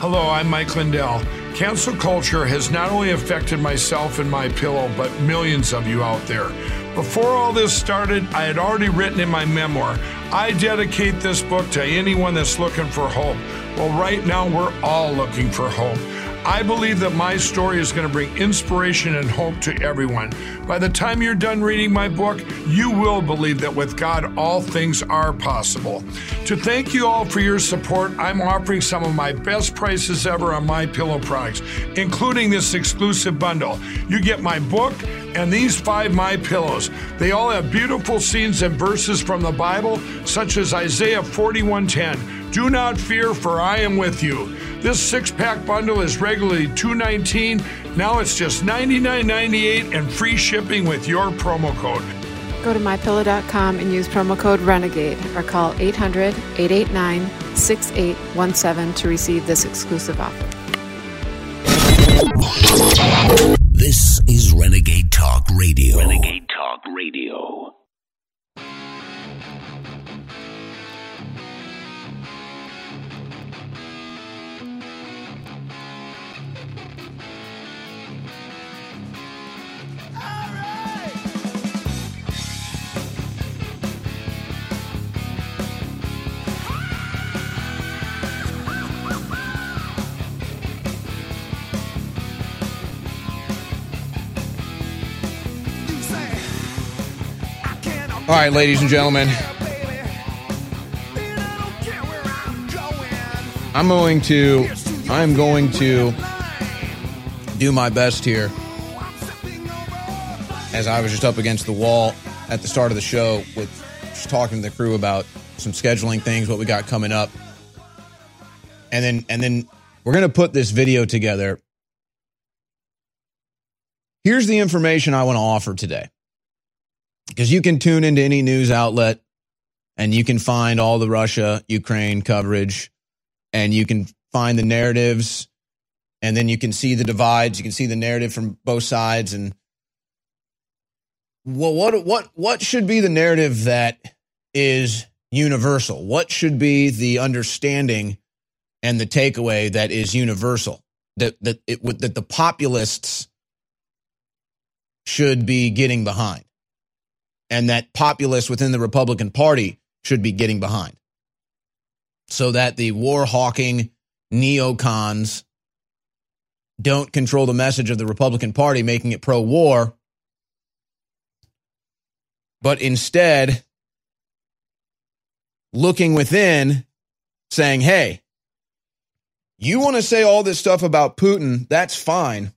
Hello, I'm Mike Lindell. Cancel culture has not only affected myself and my pillow, but millions of you out there. Before all this started, I had already written in my memoir, I dedicate this book to anyone that's looking for hope. Well, right now, we're all looking for hope. I believe that my story is going to bring inspiration and hope to everyone. By the time you're done reading my book, you will believe that with God, all things are possible. To thank you all for your support, I'm offering some of my best prices ever on my pillow products, including this exclusive bundle. You get my book and these five my pillows. They all have beautiful scenes and verses from the Bible, such as Isaiah 41:10. Do not fear, for I am with you. This six pack bundle is regularly 219. Now it's just $99.98 and free shipping with your promo code. Go to mypillow.com and use promo code RENEGADE or call 800 889 6817 to receive this exclusive offer. This is Renegade Talk Radio. Renegade Talk Radio. All right, ladies and gentlemen. I'm going to I'm going to do my best here. As I was just up against the wall at the start of the show with just talking to the crew about some scheduling things, what we got coming up. And then and then we're going to put this video together. Here's the information I want to offer today because you can tune into any news outlet and you can find all the Russia Ukraine coverage and you can find the narratives and then you can see the divides. You can see the narrative from both sides and well what what what should be the narrative that is universal? What should be the understanding and the takeaway that is universal? That that it that the populists should be getting behind and that populists within the Republican Party should be getting behind. So that the war hawking neocons don't control the message of the Republican Party, making it pro war, but instead looking within, saying, hey, you want to say all this stuff about Putin, that's fine.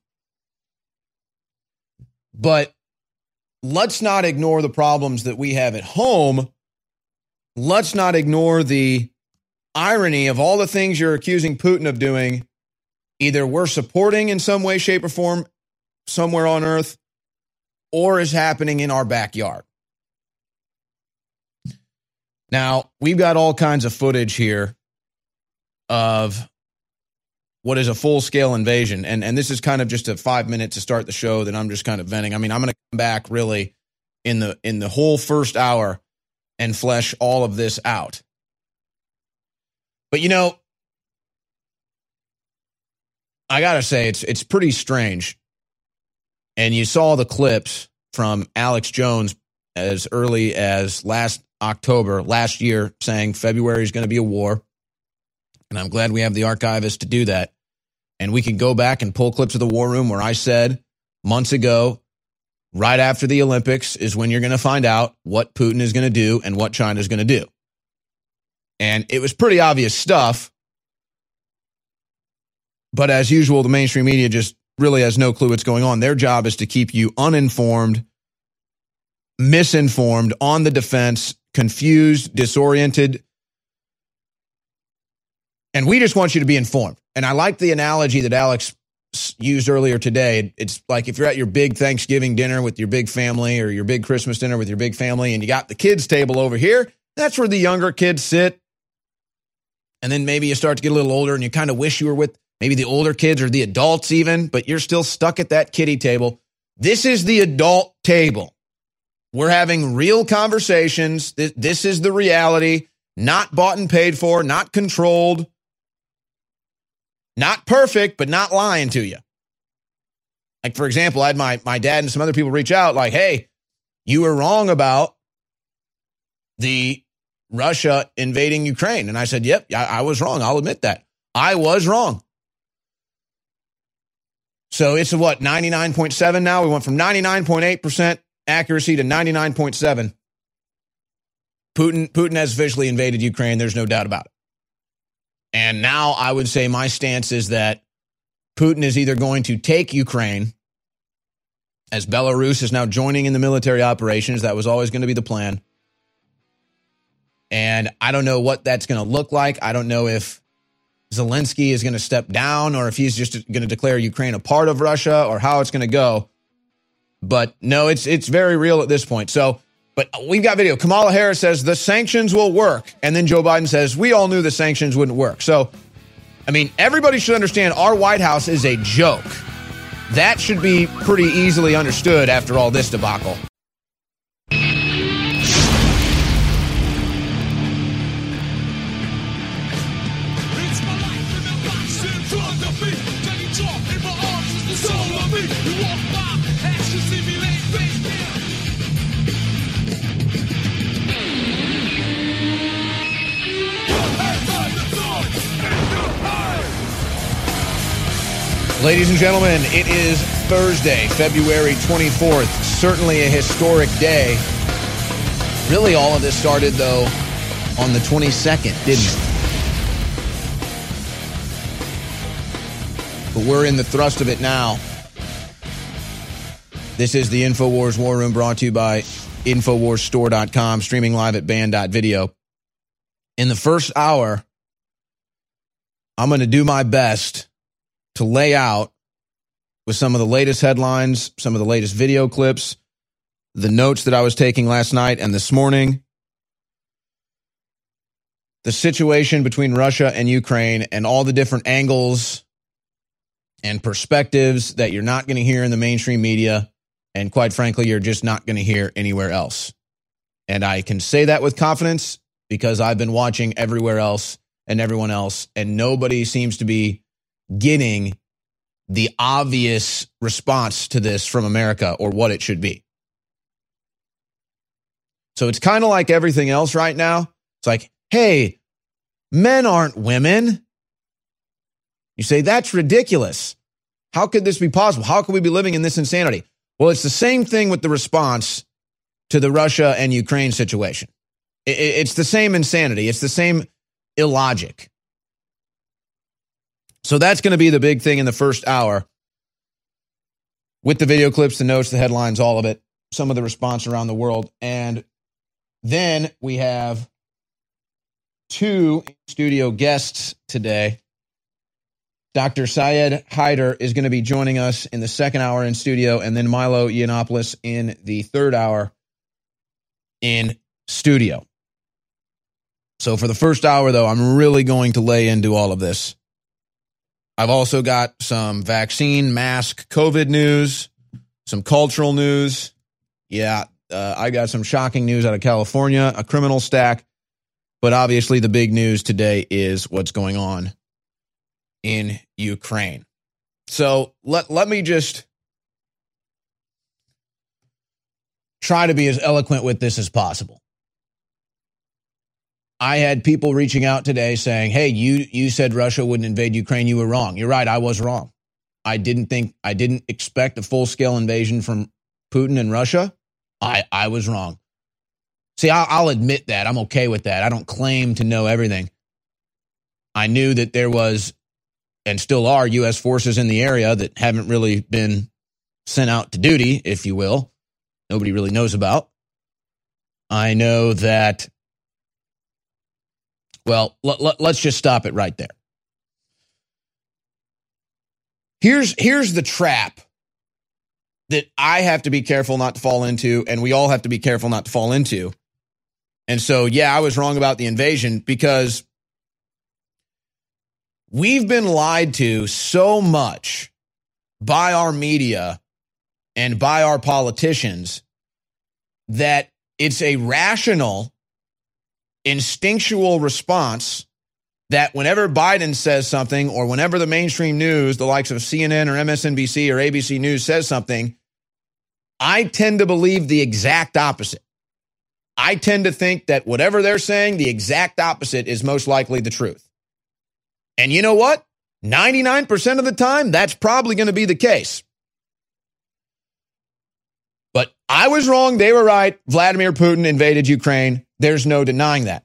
But let's not ignore the problems that we have at home. Let's not ignore the irony of all the things you're accusing Putin of doing. Either we're supporting in some way, shape, or form somewhere on earth, or is happening in our backyard. Now, we've got all kinds of footage here of what is a full scale invasion. And and this is kind of just a five minute to start the show that I'm just kind of venting. I mean, I'm to come back really in the in the whole first hour and flesh all of this out. But you know, I got to say it's it's pretty strange. And you saw the clips from Alex Jones as early as last October last year saying February is going to be a war. And I'm glad we have the archivist to do that. And we can go back and pull clips of the war room where I said months ago, right after the Olympics is when you're going to find out what Putin is going to do and what China is going to do. And it was pretty obvious stuff. But as usual, the mainstream media just really has no clue what's going on. Their job is to keep you uninformed, misinformed, on the defense, confused, disoriented, and we just want you to be informed. And I like the analogy that Alex used earlier today. It's like if you're at your big Thanksgiving dinner with your big family or your big Christmas dinner with your big family and you got the kids' table over here, that's where the younger kids sit. And then maybe you start to get a little older and you kind of wish you were with maybe the older kids or the adults even, but you're still stuck at that kiddie table. This is the adult table. We're having real conversations. This is the reality, not bought and paid for, not controlled Not perfect, but not lying to you. Like, for example, I had my, my dad and some other people reach out, like, hey, you were wrong about the Russia invading Ukraine. And I said, yep, I, I was wrong. I'll admit that. I was wrong. So it's what, 99.7 now? We went from 99.8% accuracy to 99.7. Putin, Putin has officially invaded Ukraine. There's no doubt about it. And now I would say my stance is that Putin is either going to take Ukraine, as Belarus is now joining in the military operations. That was always going to be the plan. And I don't know what that's going to look like. I don't know if Zelensky is going to step down or if he's just going to declare Ukraine a part of Russia or how it's going to go. But no, it's it's very real at this point. So, but we've got video. Kamala Harris says the sanctions will work, and then Joe Biden says we all knew the sanctions wouldn't work. So, I mean, everybody should understand our White House is a joke. That should be pretty easily understood after all this debacle. Ladies and gentlemen, it is Thursday, February 24th. Certainly a historic day. Really, all of this started, though, on the 22nd, didn't it? But we're in the thrust of it now. This is the InfoWars War Room brought to you by InfoWarsStore.com, streaming live at band.video. In the first hour, I'm going to do my best to lay out with some of the latest headlines, some of the latest video clips, the notes that I was taking last night and this morning, the situation between Russia and Ukraine, and all the different angles and perspectives that you're not going to hear in the mainstream media. And quite frankly, you're just not going to hear anywhere else. And I can say that with confidence because I've been watching everywhere else and everyone else, and nobody seems to be getting the obvious response to this from America or what it should be. So it's kind of like everything else right now. It's like, hey, men aren't women. You say, that's ridiculous. How could this be possible? How could we be living in this insanity? Well, it's the same thing with the response to the Russia and Ukraine situation. It's the same insanity, it's the same illogic. So that's going to be the big thing in the first hour with the video clips, the notes, the headlines, all of it, some of the response around the world. And then we have two studio guests today. Dr. Syed Haider is going to be joining us in the second hour in studio, and then Milo Yiannopoulos in the third hour in studio. So for the first hour, though, I'm really going to lay into all of this. I've also got some vaccine, mask, COVID news, some cultural news. Yeah, uh, I got some shocking news out of California, a criminal stack. But obviously, the big news today is what's going on in Ukraine. So let, let me just try to be as eloquent with this as possible. I had people reaching out today saying, "Hey, you you said Russia wouldn't invade Ukraine. You were wrong. You're right. I was wrong. I didn't think I didn't expect a full scale invasion from Putin and Russia. I I was wrong. See, I'll, I'll admit that. I'm okay with that. I don't claim to know everything. I knew that there was and still are U.S. forces in the area that haven't really been sent out to duty, if you will. Nobody really knows about. I know that well, let, let, let's just stop it right there. Here's here's the trap that I have to be careful not to fall into, and we all have to be careful not to fall into. And so, yeah, I was wrong about the invasion because we've been lied to so much by our media and by our politicians that it's a rational instinctual response that whenever Biden says something or whenever the mainstream news, the likes of CNN or MSNBC or ABC News says something, I tend to believe the exact opposite. I tend to think that whatever they're saying, the exact opposite is most likely the truth. And you know what? 99% of the time, that's probably going to be the case. But I was wrong. They were right. Vladimir Putin invaded Ukraine. There's no denying that.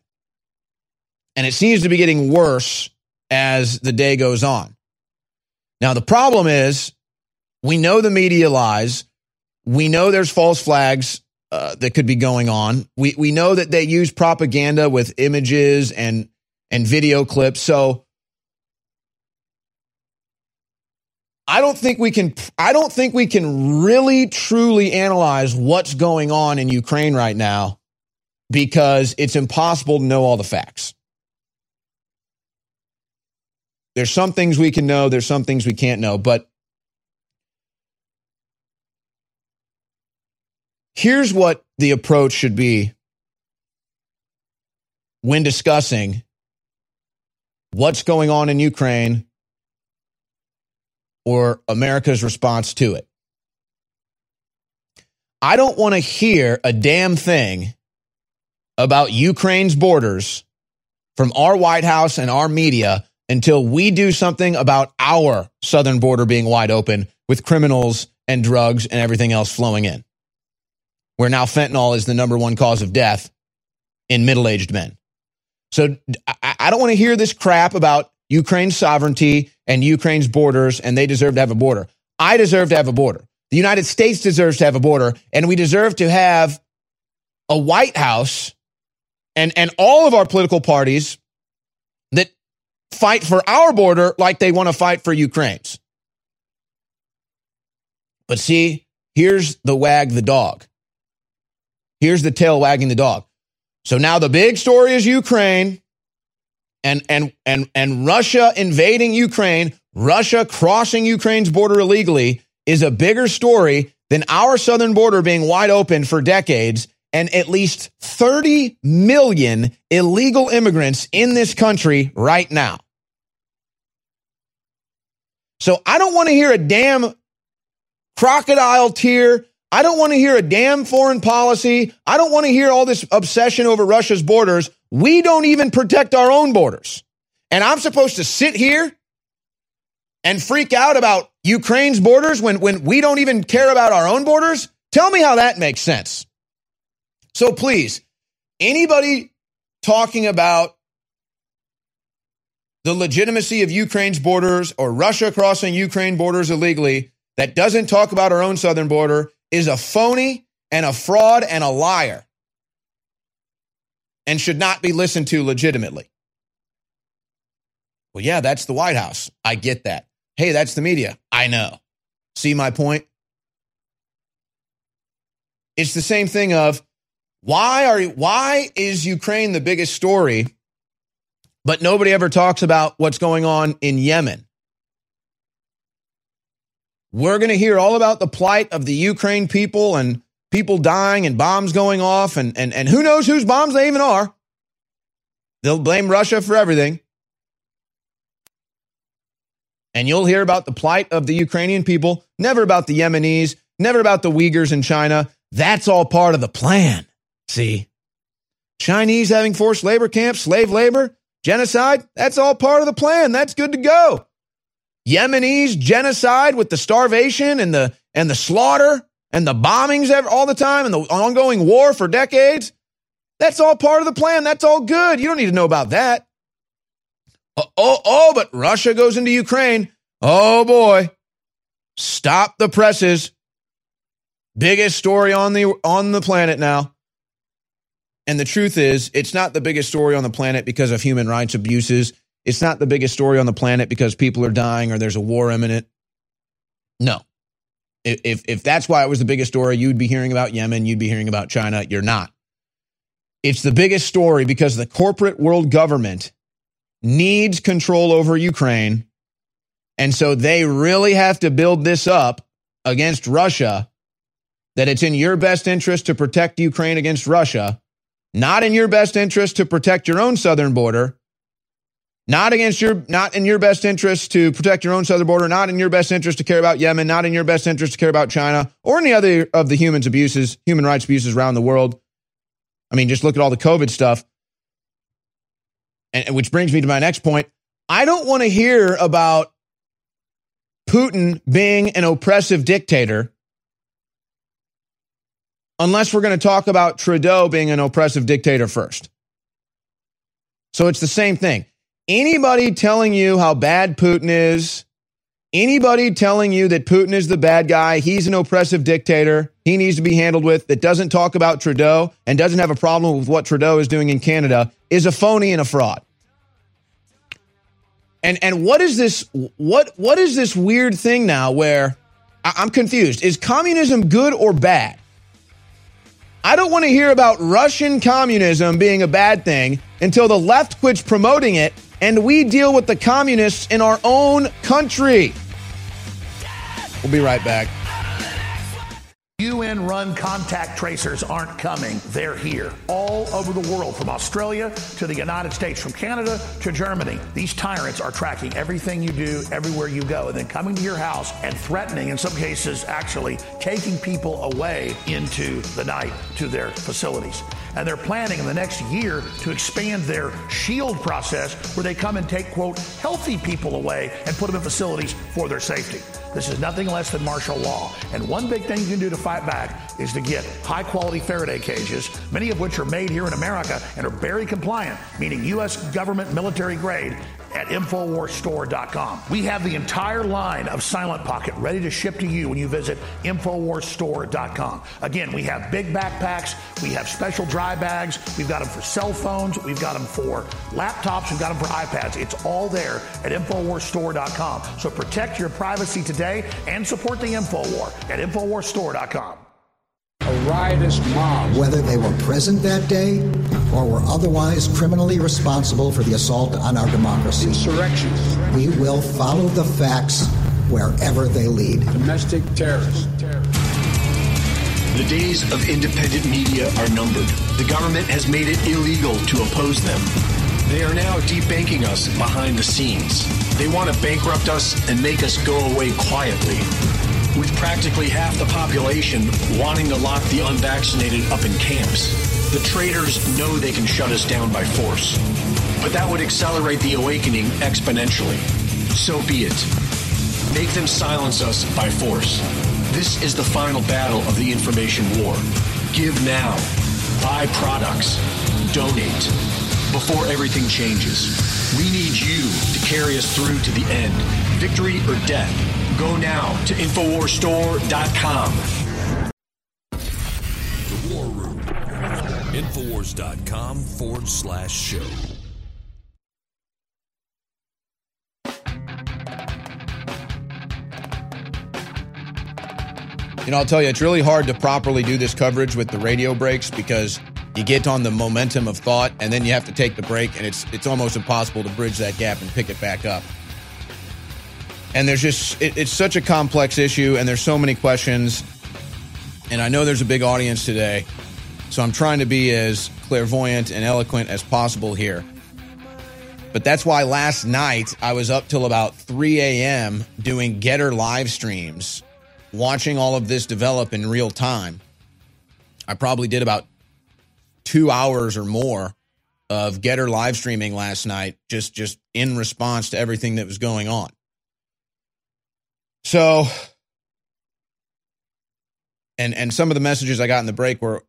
And it seems to be getting worse as the day goes on. Now, the problem is we know the media lies. We know there's false flags uh, that could be going on. We, we know that they use propaganda with images and, and video clips. So I don't think we can, I don't think we can really truly analyze what's going on in Ukraine right now because it's impossible to know all the facts. There's some things we can know, there's some things we can't know, but here's what the approach should be when discussing what's going on in Ukraine or America's response to it. I don't want to hear a damn thing about Ukraine's borders from our White House and our media until we do something about our southern border being wide open with criminals and drugs and everything else flowing in. Where now fentanyl is the number one cause of death in middle aged men. So I don't want to hear this crap about Ukraine's sovereignty and Ukraine's borders, and they deserve to have a border. I deserve to have a border. The United States deserves to have a border, and we deserve to have a White House and, and all of our political parties that fight for our border like they want to fight for Ukraine's. But see, here's the wag the dog. Here's the tail wagging the dog. So now the big story is Ukraine and and and and Russia invading Ukraine, Russia crossing Ukraine's border illegally is a bigger story than our southern border being wide open for decades and at least 30 million illegal immigrants in this country right now. So I don't want to hear a damn crocodile tear. I don't want to hear a damn foreign policy. I don't want to hear all this obsession over Russia's borders. We don't even protect our own borders. And I'm supposed to sit here and freak out about Ukraine's borders when, when we don't even care about our own borders? Tell me how that makes sense. So please, anybody talking about the legitimacy of Ukraine's borders or Russia crossing Ukraine borders illegally that doesn't talk about our own southern border is a phony and a fraud and a liar and should not be listened to legitimately. Well, yeah, that's the White House. I get that. Hey, that's the media. I know. See my point? It's the same thing of why are why is Ukraine the biggest story but nobody ever talks about what's going on in Yemen. We're going to hear all about the plight of the Ukraine people and people dying and bombs going off, and, and, and who knows whose bombs they even are. They'll blame Russia for everything. And you'll hear about the plight of the Ukrainian people, never about the Yemenis, never about the Uyghurs in China. That's all part of the plan. See? Chinese having forced labor camps, slave labor, Genocide, that's all part of the plan. That's good to go. Yemenis genocide with the starvation and the and the slaughter and the bombings all the time and the ongoing war for decades. That's all part of the plan. That's all good. You don't need to know about that. Oh, oh, oh, but Russia goes into Ukraine. Oh boy. Stop the presses. Biggest story on the on the planet now. And the truth is, it's not the biggest story on the planet because of human rights abuses. It's not the biggest story on the planet because people are dying or there's a war imminent. No. If, if that's why it was the biggest story, you'd be hearing about Yemen, you'd be hearing about China. You're not. It's the biggest story because the corporate world government needs control over Ukraine. And so they really have to build this up against Russia that it's in your best interest to protect Ukraine against Russia not in your best interest to protect your own southern border, Not against your, not in your best interest to protect your own southern border, not in your best interest to care about Yemen, not in your best interest to care about China or any other of the humans abuses, human rights abuses around the world. I mean, just look at all the COVID stuff. And which brings me to my next point. I don't want to hear about Putin being an oppressive dictator unless we're going to talk about Trudeau being an oppressive dictator first. So it's the same thing. Anybody telling you how bad Putin is, anybody telling you that Putin is the bad guy, he's an oppressive dictator, he needs to be handled with, that doesn't talk about Trudeau and doesn't have a problem with what Trudeau is doing in Canada is a phony and a fraud. And and what is this what what is this weird thing now where I'm confused. Is communism good or bad? I don't want to hear about Russian communism being a bad thing until the left quits promoting it and we deal with the communists in our own country. We'll be right back. UN run contact tracers aren't coming, they're here. All over the world, from Australia to the United States, from Canada to Germany. These tyrants are tracking everything you do, everywhere you go, and then coming to your house and threatening, in some cases, actually taking people away into the night to their facilities and they're planning in the next year to expand their shield process where they come and take, quote, healthy people away and put them in facilities for their safety. This is nothing less than martial law. And one big thing you can do to fight back is to get high quality Faraday cages, many of which are made here in America and are very compliant, meaning U.S. government military grade, at InfoWarsStore.com. We have the entire line of Silent Pocket ready to ship to you when you visit InfoWarsStore.com. Again, we have big backpacks, we have special dry bags, we've got them for cell phones, we've got them for laptops, we've got them for iPads. It's all there at InfoWarsStore.com. So protect your privacy today and support the InfoWar at InfoWarsStore.com a riotous mob. Whether they were present that day or were otherwise criminally responsible for the assault on our democracy. Insurrections. We will follow the facts wherever they lead. Domestic terrorists. The days of independent media are numbered. The government has made it illegal to oppose them. They are now debanking us behind the scenes. They want to bankrupt us and make us go away quietly with practically half the population wanting to lock the unvaccinated up in camps. The traitors know they can shut us down by force. But that would accelerate the awakening exponentially. So be it. Make them silence us by force. This is the final battle of the information war. Give now. Buy products. Donate. Before everything changes. We need you to carry us through to the end. Victory or death. Go now to InfoWarsStore.com. Infowars.com forward slash show. You know, I'll tell you, it's really hard to properly do this coverage with the radio breaks because you get on the momentum of thought and then you have to take the break and it's it's almost impossible to bridge that gap and pick it back up. And there's just it, it's such a complex issue and there's so many questions. And i know there's a big audience today so i'm trying to be as clairvoyant and eloquent as possible here. But that's why last night i was up till about 3 a.m doing Gettr live streams watching all of this develop in real time. I probably did about two hours or more of Gettr live streaming last night just just in response to everything that was going on. So, and and some of the messages I got in the break were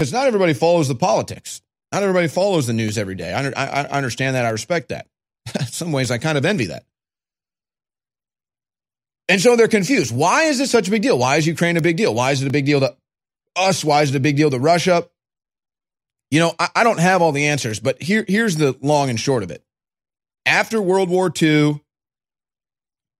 because not everybody follows the politics. Not everybody follows the news every day. I, I, I understand that. I respect that. in some ways, I kind of envy that. And so they're confused. Why is this such a big deal? Why is Ukraine a big deal? Why is it a big deal to us? Why is it a big deal to Russia? You know, I, I don't have all the answers, but here, here's the long and short of it. After World War II,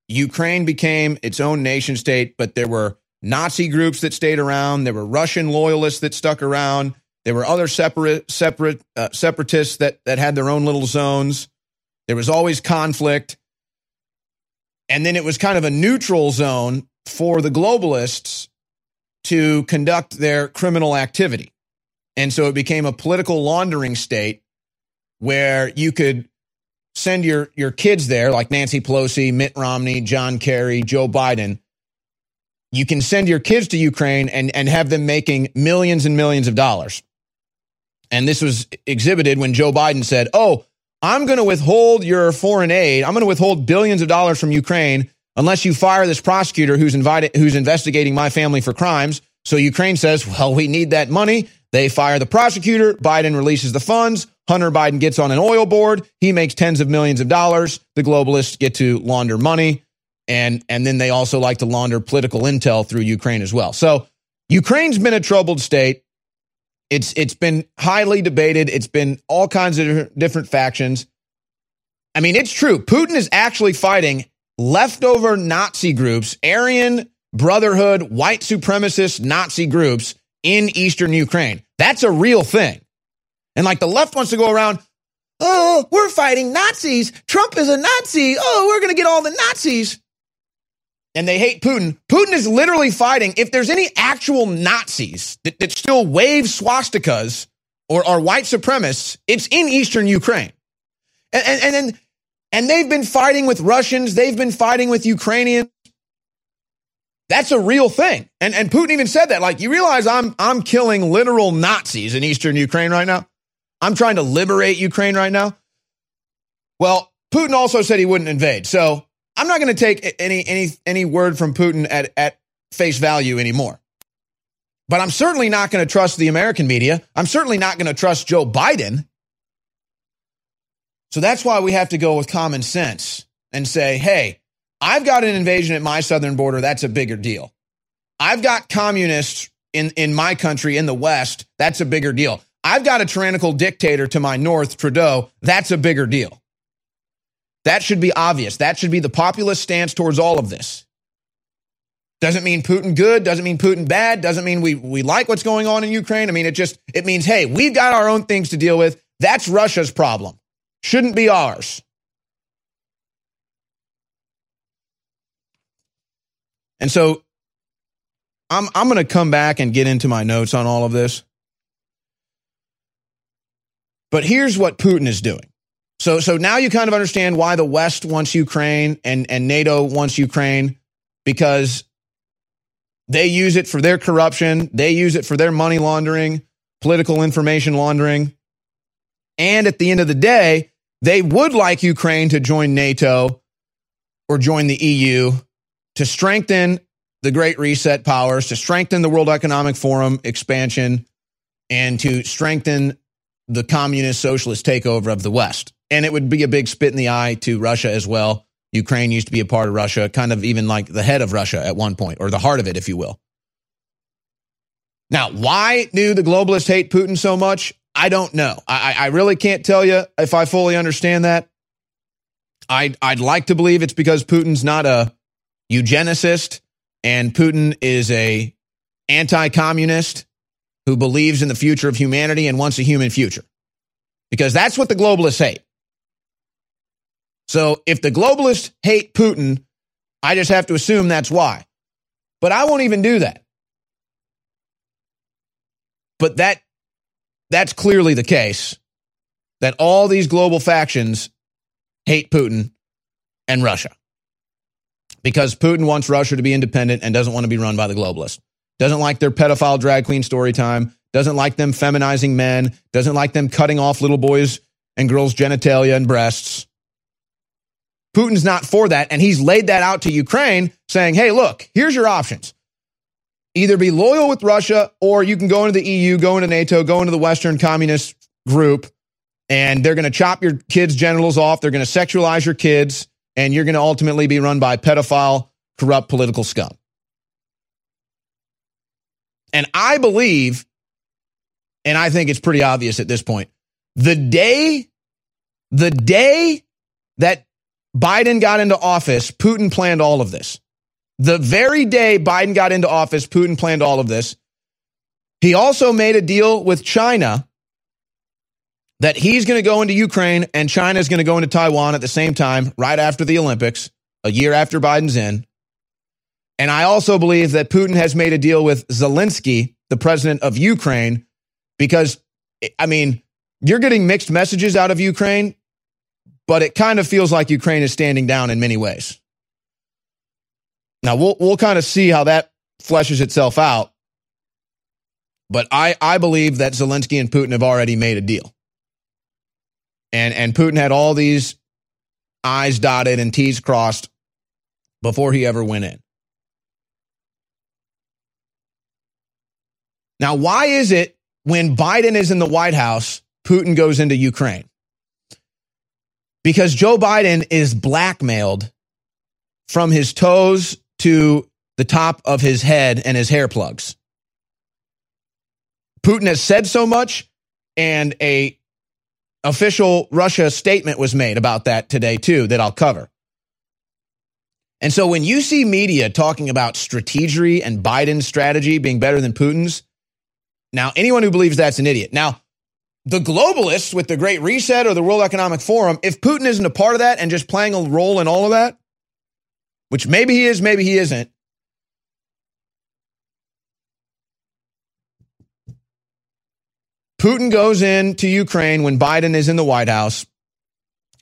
Ukraine became its own nation state, but there were Nazi groups that stayed around. There were Russian loyalists that stuck around. There were other separate, separate, uh, separatists that that had their own little zones. There was always conflict, and then it was kind of a neutral zone for the globalists to conduct their criminal activity, and so it became a political laundering state where you could send your your kids there, like Nancy Pelosi, Mitt Romney, John Kerry, Joe Biden. You can send your kids to Ukraine and, and have them making millions and millions of dollars. And this was exhibited when Joe Biden said, Oh, I'm going to withhold your foreign aid. I'm going to withhold billions of dollars from Ukraine unless you fire this prosecutor who's invited, who's investigating my family for crimes. So Ukraine says, well, we need that money. They fire the prosecutor. Biden releases the funds. Hunter Biden gets on an oil board. He makes tens of millions of dollars. The globalists get to launder money. And, and then they also like to launder political intel through Ukraine as well. So Ukraine's been a troubled state. It's, it's been highly debated. It's been all kinds of different factions. I mean, it's true. Putin is actually fighting leftover Nazi groups, Aryan Brotherhood, white supremacist Nazi groups in eastern Ukraine. That's a real thing. And like the left wants to go around, oh, we're fighting Nazis. Trump is a Nazi. Oh, we're going to get all the Nazis. And they hate Putin. Putin is literally fighting. If there's any actual Nazis that, that still wave swastikas or are white supremacists, it's in eastern Ukraine. And, and, and and they've been fighting with Russians. They've been fighting with Ukrainians. That's a real thing. And and Putin even said that. Like, you realize I'm I'm killing literal Nazis in eastern Ukraine right now? I'm trying to liberate Ukraine right now. Well, Putin also said he wouldn't invade. So I'm not going to take any any any word from Putin at, at face value anymore. But I'm certainly not going to trust the American media. I'm certainly not going to trust Joe Biden. So that's why we have to go with common sense and say, hey, I've got an invasion at my southern border. That's a bigger deal. I've got communists in, in my country in the West. That's a bigger deal. I've got a tyrannical dictator to my north, Trudeau. That's a bigger deal. That should be obvious. That should be the populist stance towards all of this. Doesn't mean Putin good, doesn't mean Putin bad, doesn't mean we, we like what's going on in Ukraine. I mean, it just, it means, hey, we've got our own things to deal with. That's Russia's problem. Shouldn't be ours. And so I'm I'm going to come back and get into my notes on all of this. But here's what Putin is doing. So so now you kind of understand why the West wants Ukraine and and NATO wants Ukraine because they use it for their corruption, they use it for their money laundering, political information laundering. And at the end of the day, they would like Ukraine to join NATO or join the EU to strengthen the Great Reset powers, to strengthen the World Economic Forum expansion, and to strengthen the communist socialist takeover of the West. And it would be a big spit in the eye to Russia as well. Ukraine used to be a part of Russia, kind of even like the head of Russia at one point, or the heart of it, if you will. Now, why do the globalists hate Putin so much? I don't know. I, I really can't tell you if I fully understand that. I'd, I'd like to believe it's because Putin's not a eugenicist and Putin is a anti-communist who believes in the future of humanity and wants a human future. Because that's what the globalists hate. So if the globalists hate Putin, I just have to assume that's why. But I won't even do that. But that that's clearly the case that all these global factions hate Putin and Russia because Putin wants Russia to be independent and doesn't want to be run by the globalists. Doesn't like their pedophile drag queen story time. Doesn't like them feminizing men. Doesn't like them cutting off little boys and girls' genitalia and breasts. Putin's not for that. And he's laid that out to Ukraine saying, hey, look, here's your options. Either be loyal with Russia or you can go into the EU, go into NATO, go into the Western communist group, and they're going to chop your kids' genitals off. They're going to sexualize your kids and you're going to ultimately be run by pedophile, corrupt political scum. And I believe, and I think it's pretty obvious at this point, the day, the day that Biden got into office, Putin planned all of this. The very day Biden got into office, Putin planned all of this. He also made a deal with China that he's going to go into Ukraine and China is going to go into Taiwan at the same time, right after the Olympics, a year after Biden's in. And I also believe that Putin has made a deal with Zelensky, the president of Ukraine, because, I mean, you're getting mixed messages out of Ukraine, but it kind of feels like Ukraine is standing down in many ways. Now we'll we'll kind of see how that fleshes itself out. But I, I believe that Zelensky and Putin have already made a deal. And and Putin had all these I's dotted and T's crossed before he ever went in. Now, why is it when Biden is in the White House, Putin goes into Ukraine? Because Joe Biden is blackmailed from his toes to the top of his head and his hair plugs. Putin has said so much, and a official Russia statement was made about that today too that I'll cover. And so when you see media talking about strategy and Biden's strategy being better than Putin's, now anyone who believes that's an idiot. Now, the globalists with the Great Reset or the World Economic Forum, if Putin isn't a part of that and just playing a role in all of that, which maybe he is, maybe he isn't, Putin goes into Ukraine when Biden is in the White House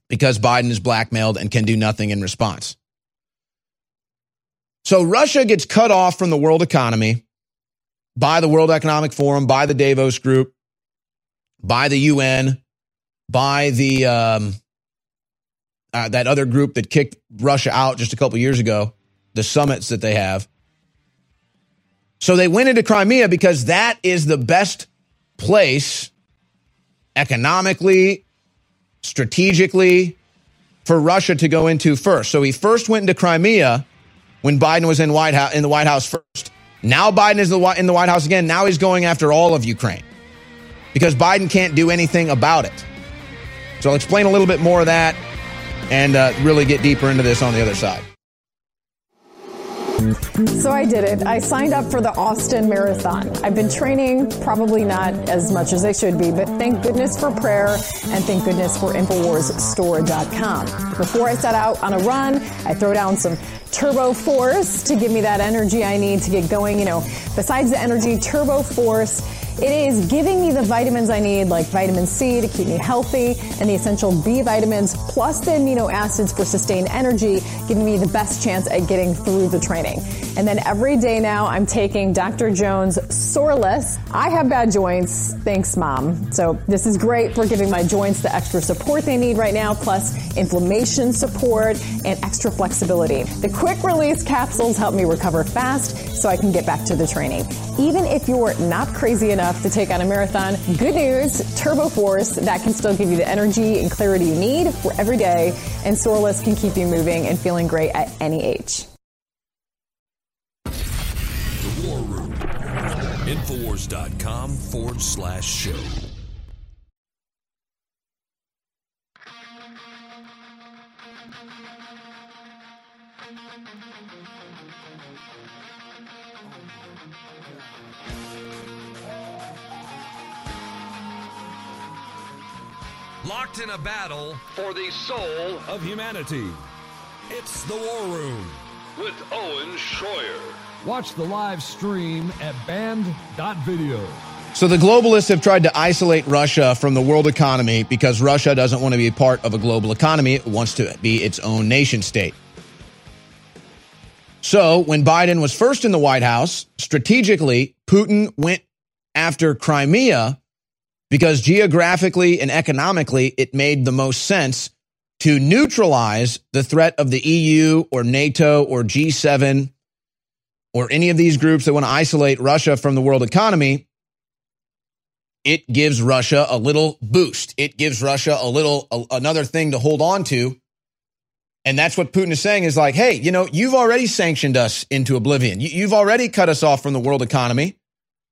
because Biden is blackmailed and can do nothing in response. So Russia gets cut off from the world economy by the World Economic Forum, by the Davos Group, by the UN, by the um, uh, that other group that kicked Russia out just a couple years ago, the summits that they have. So they went into Crimea because that is the best place economically, strategically for Russia to go into first. So he first went into Crimea when Biden was in White House in the White House first. Now Biden is the in the White House again. Now he's going after all of Ukraine because Biden can't do anything about it. So I'll explain a little bit more of that and uh, really get deeper into this on the other side. So I did it. I signed up for the Austin Marathon. I've been training, probably not as much as I should be, but thank goodness for prayer and thank goodness for InfoWarsStore.com. Before I set out on a run, I throw down some Turbo Force to give me that energy I need to get going. You know, besides the energy, Turbo Force it is giving me the vitamins I need, like vitamin C to keep me healthy, and the essential B vitamins, plus the amino acids for sustained energy, giving me the best chance at getting through the training. And then every day now, I'm taking Dr. Jones Soreless. I have bad joints. Thanks, Mom. So this is great for giving my joints the extra support they need right now, plus inflammation support and extra flexibility. The quick release capsules help me recover fast so I can get back to the training. Even if you're not crazy enough, to take on a marathon. Good news, Turbo Force, that can still give you the energy and clarity you need for every day, and Soreless can keep you moving and feeling great at any age. The War Room. Infowars.com forward slash show. Locked in a battle for the soul of humanity. It's the War Room with Owen Shroyer. Watch the live stream at band.video. So the globalists have tried to isolate Russia from the world economy because Russia doesn't want to be part of a global economy. It wants to be its own nation state. So when Biden was first in the White House, strategically, Putin went after Crimea because geographically and economically, it made the most sense to neutralize the threat of the EU or NATO or G7 or any of these groups that want to isolate Russia from the world economy. It gives Russia a little boost. It gives Russia a little, a, another thing to hold on to. And that's what Putin is saying is like, hey, you know, you've already sanctioned us into oblivion. You, you've already cut us off from the world economy.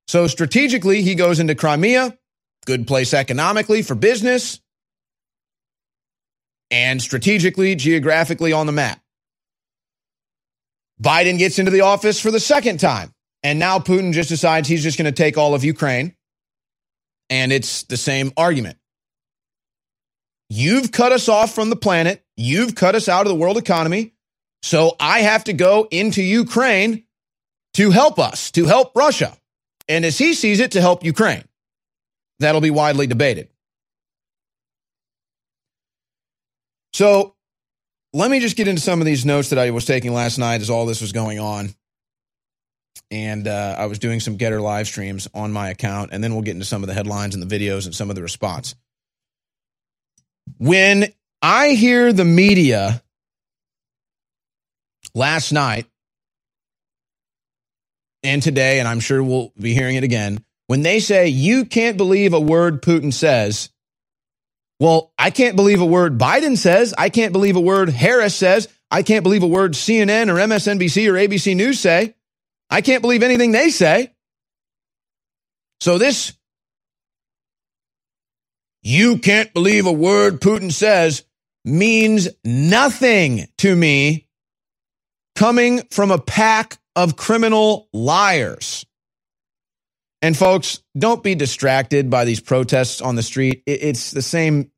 So strategically, he goes into Crimea good place economically for business and strategically, geographically on the map. Biden gets into the office for the second time. And now Putin just decides he's just going to take all of Ukraine. And it's the same argument. You've cut us off from the planet. You've cut us out of the world economy. So I have to go into Ukraine to help us, to help Russia. And as he sees it, to help Ukraine. That'll be widely debated. So let me just get into some of these notes that I was taking last night as all this was going on. And uh, I was doing some Gettr live streams on my account, and then we'll get into some of the headlines and the videos and some of the response. When I hear the media last night and today, and I'm sure we'll be hearing it again, when they say you can't believe a word Putin says, well, I can't believe a word Biden says. I can't believe a word Harris says. I can't believe a word CNN or MSNBC or ABC News say. I can't believe anything they say. So this, you can't believe a word Putin says, means nothing to me coming from a pack of criminal liars. And folks, don't be distracted by these protests on the street. It's the same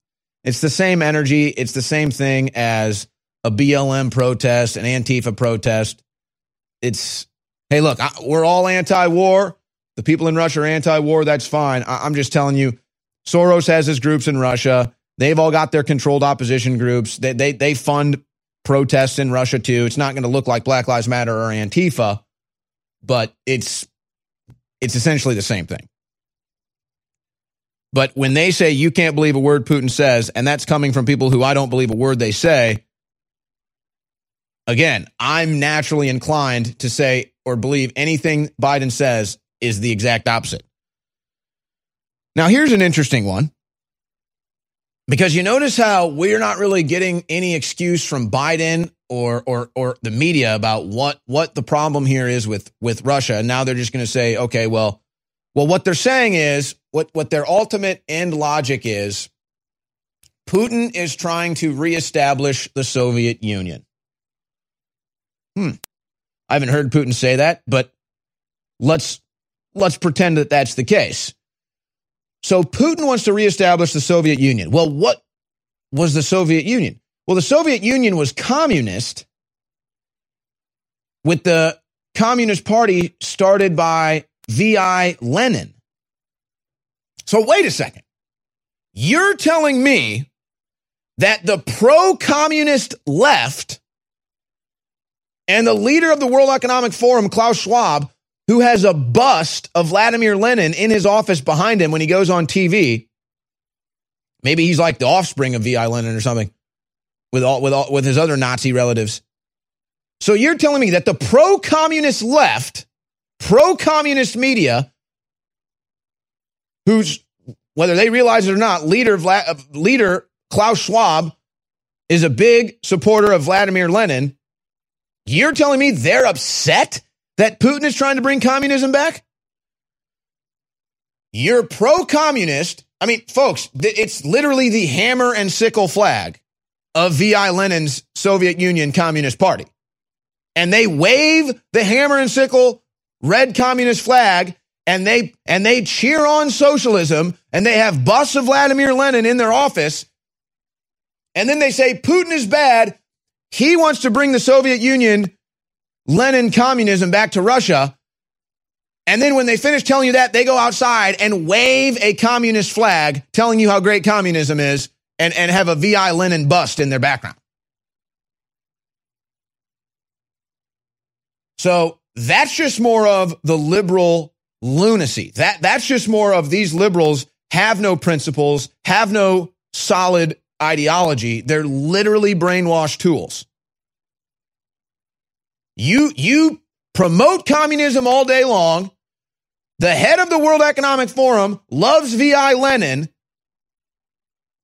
it's the same energy, it's the same thing as a BLM protest, an Antifa protest. It's hey, look, we're all anti-war. The people in Russia are anti-war, that's fine. I'm just telling you Soros has his groups in Russia. They've all got their controlled opposition groups. They they they fund protests in Russia too. It's not going to look like Black Lives Matter or Antifa, but it's it's essentially the same thing. But when they say you can't believe a word Putin says, and that's coming from people who I don't believe a word they say, again, I'm naturally inclined to say or believe anything Biden says is the exact opposite. Now, here's an interesting one. Because you notice how we're not really getting any excuse from Biden or or or the media about what what the problem here is with with Russia. And now they're just going to say, okay, well, well, what they're saying is what what their ultimate end logic is. Putin is trying to reestablish the Soviet Union. Hmm. I haven't heard Putin say that, but let's let's pretend that that's the case. So Putin wants to reestablish the Soviet Union. Well, what was the Soviet Union? Well, the Soviet Union was communist with the Communist Party started by V.I. Lenin. So, wait a second. You're telling me that the pro communist left and the leader of the World Economic Forum, Klaus Schwab, who has a bust of Vladimir Lenin in his office behind him when he goes on TV. Maybe he's like the offspring of V.I. Lenin or something with all, with all, with his other Nazi relatives. So you're telling me that the pro-communist left, pro-communist media, who's whether they realize it or not, leader Vlad, leader Klaus Schwab is a big supporter of Vladimir Lenin. You're telling me they're upset that Putin is trying to bring communism back? You're pro communist. I mean, folks, it's literally the hammer and sickle flag of V.I. Lenin's Soviet Union Communist Party. And they wave the hammer and sickle red communist flag and they and they cheer on socialism and they have busts of Vladimir Lenin in their office. And then they say Putin is bad. He wants to bring the Soviet Union Lenin communism back to Russia. And then when they finish telling you that, they go outside and wave a communist flag telling you how great communism is and, and have a VI Lenin bust in their background. So that's just more of the liberal lunacy. That, that's just more of these liberals have no principles, have no solid ideology. They're literally brainwashed tools. You, you promote communism all day long. The head of the World Economic Forum loves VI Lenin.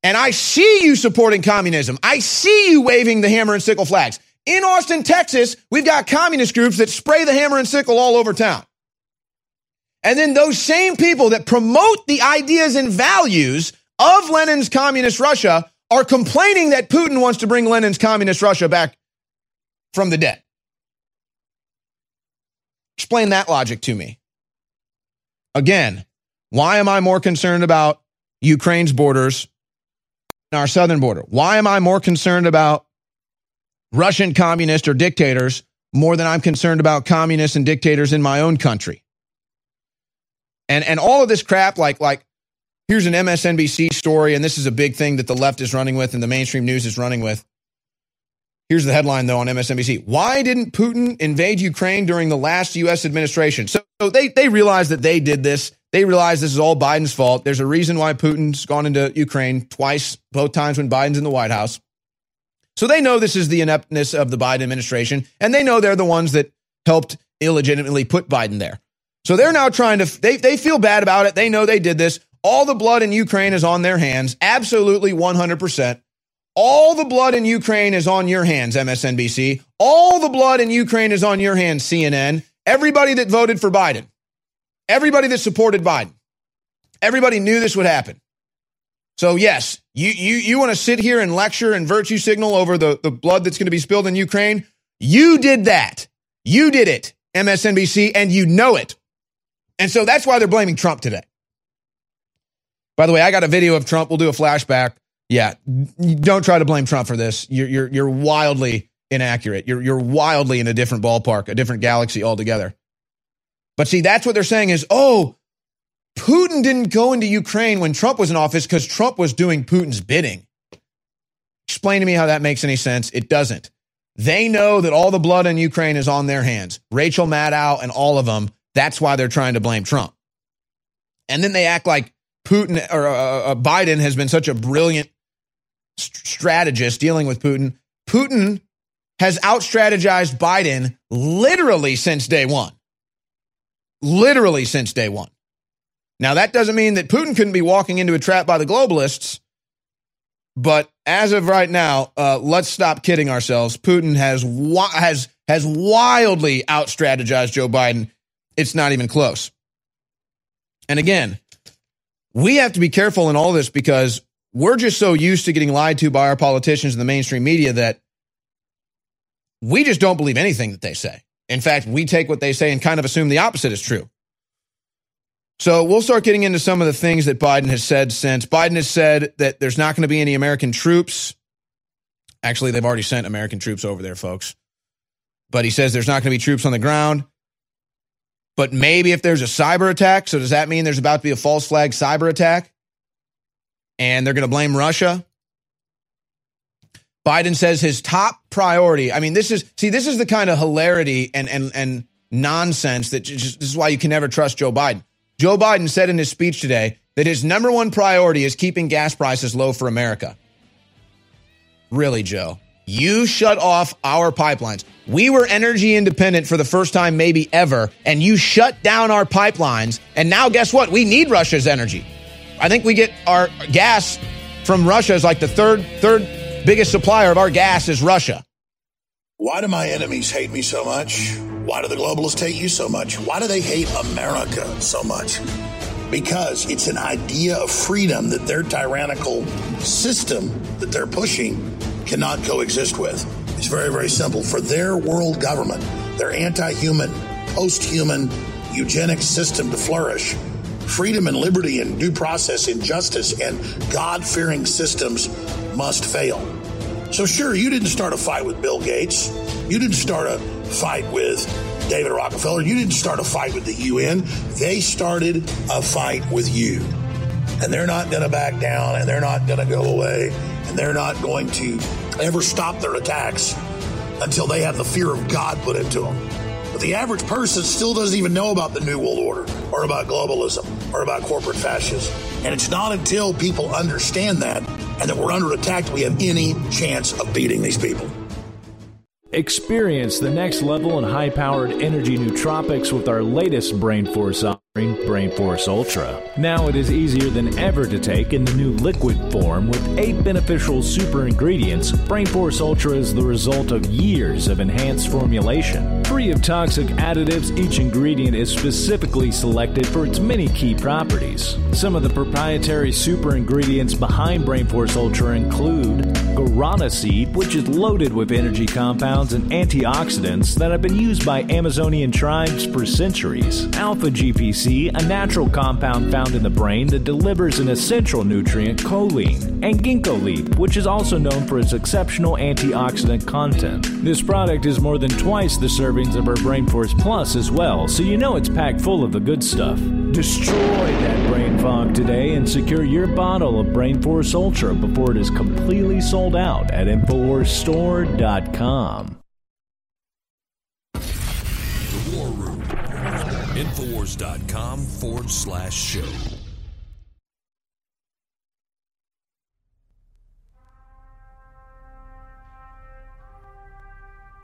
And I see you supporting communism. I see you waving the hammer and sickle flags. In Austin, Texas, we've got communist groups that spray the hammer and sickle all over town. And then those same people that promote the ideas and values of Lenin's communist Russia are complaining that Putin wants to bring Lenin's communist Russia back from the dead. Explain that logic to me. Again, why am I more concerned about Ukraine's borders and our southern border? Why am I more concerned about Russian communists or dictators more than I'm concerned about communists and dictators in my own country? And and all of this crap like like Here's an MSNBC story, and this is a big thing that the left is running with and the mainstream news is running with. Here's the headline, though, on MSNBC. Why didn't Putin invade Ukraine during the last U.S. administration? So, so they, they realize that they did this. They realize this is all Biden's fault. There's a reason why Putin's gone into Ukraine twice, both times when Biden's in the White House. So they know this is the ineptness of the Biden administration, and they know they're the ones that helped illegitimately put Biden there. So they're now trying to, they, they feel bad about it. They know they did this. All the blood in Ukraine is on their hands, absolutely 100%. All the blood in Ukraine is on your hands, MSNBC. All the blood in Ukraine is on your hands, CNN. Everybody that voted for Biden, everybody that supported Biden, everybody knew this would happen. So, yes, you, you, you want to sit here and lecture and virtue signal over the, the blood that's going to be spilled in Ukraine? You did that. You did it, MSNBC, and you know it. And so that's why they're blaming Trump today. By the way, I got a video of Trump. We'll do a flashback. Yeah, don't try to blame Trump for this. You're you're you're wildly inaccurate. You're you're wildly in a different ballpark, a different galaxy altogether. But see, that's what they're saying is, oh, Putin didn't go into Ukraine when Trump was in office because Trump was doing Putin's bidding. Explain to me how that makes any sense. It doesn't. They know that all the blood in Ukraine is on their hands. Rachel Maddow and all of them. That's why they're trying to blame Trump. And then they act like Putin or uh, uh, Biden has been such a brilliant st- strategist dealing with Putin. Putin has out strategized Biden literally since day one. Literally since day one. Now, that doesn't mean that Putin couldn't be walking into a trap by the globalists. But as of right now, uh, let's stop kidding ourselves. Putin has wa- has has wildly out strategized Joe Biden. It's not even close. And again, we have to be careful in all this because we're just so used to getting lied to by our politicians and the mainstream media that we just don't believe anything that they say. In fact, we take what they say and kind of assume the opposite is true. So we'll start getting into some of the things that Biden has said since. Biden has said that there's not going to be any American troops. Actually, they've already sent American troops over there, folks. But he says there's not going to be troops on the ground. But maybe if there's a cyber attack, so does that mean there's about to be a false flag cyber attack? And they're going to blame Russia? Biden says his top priority. I mean, this is see, this is the kind of hilarity and and and nonsense that just, this is why you can never trust Joe Biden. Joe Biden said in his speech today that his number one priority is keeping gas prices low for America. Really, Joe? You shut off our pipelines. We were energy independent for the first time, maybe ever, and you shut down our pipelines. And now, guess what? We need Russia's energy. I think we get our gas from Russia is like the third third biggest supplier of our gas is Russia. Why do my enemies hate me so much? Why do the globalists hate you so much? Why do they hate America so much? Because it's an idea of freedom that their tyrannical system that they're pushing cannot coexist with. It's very, very simple. For their world government, their anti human, post human, eugenic system to flourish, freedom and liberty and due process and justice and God fearing systems must fail. So, sure, you didn't start a fight with Bill Gates. You didn't start a fight with David Rockefeller. You didn't start a fight with the UN. They started a fight with you. And they're not going to back down and they're not going to go away and they're not going to ever stop their attacks until they have the fear of God put into them. But the average person still doesn't even know about the New World Order or about globalism or about corporate fascism. And it's not until people understand that and that we're under attack we have any chance of beating these people. Experience the next level in high powered energy nootropics with our latest Brain Force Brain Force Ultra. Now it is easier than ever to take in the new liquid form with eight beneficial super ingredients. Brain Force Ultra is the result of years of enhanced formulation. Free of toxic additives, each ingredient is specifically selected for its many key properties. Some of the proprietary super ingredients behind Brain Force Ultra include guarana seed, which is loaded with energy compounds and antioxidants that have been used by Amazonian tribes for centuries, alpha GPC A natural compound found in the brain that delivers an essential nutrient, choline, and ginkgo leaf, which is also known for its exceptional antioxidant content. This product is more than twice the servings of our Brain Force Plus as well, so you know it's packed full of the good stuff. Destroy that brain fog today and secure your bottle of Brain Force Ultra before it is completely sold out at InfoWarsStore.com. Infowars.com forward slash show.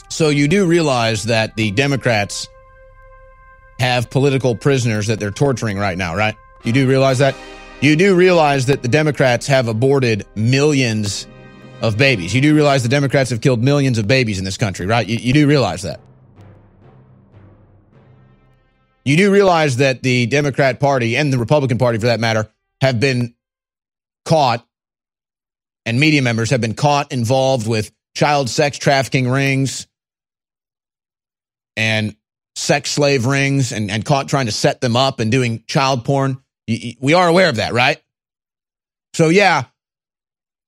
So you do realize that the Democrats have political prisoners that they're torturing right now, right? You do realize that? You do realize that the Democrats have aborted millions of babies. You do realize the Democrats have killed millions of babies in this country, right? You, you do realize that. You do realize that the Democrat Party and the Republican Party, for that matter, have been caught, and media members have been caught involved with child sex trafficking rings and sex slave rings and, and caught trying to set them up and doing child porn. We are aware of that, right? So, yeah,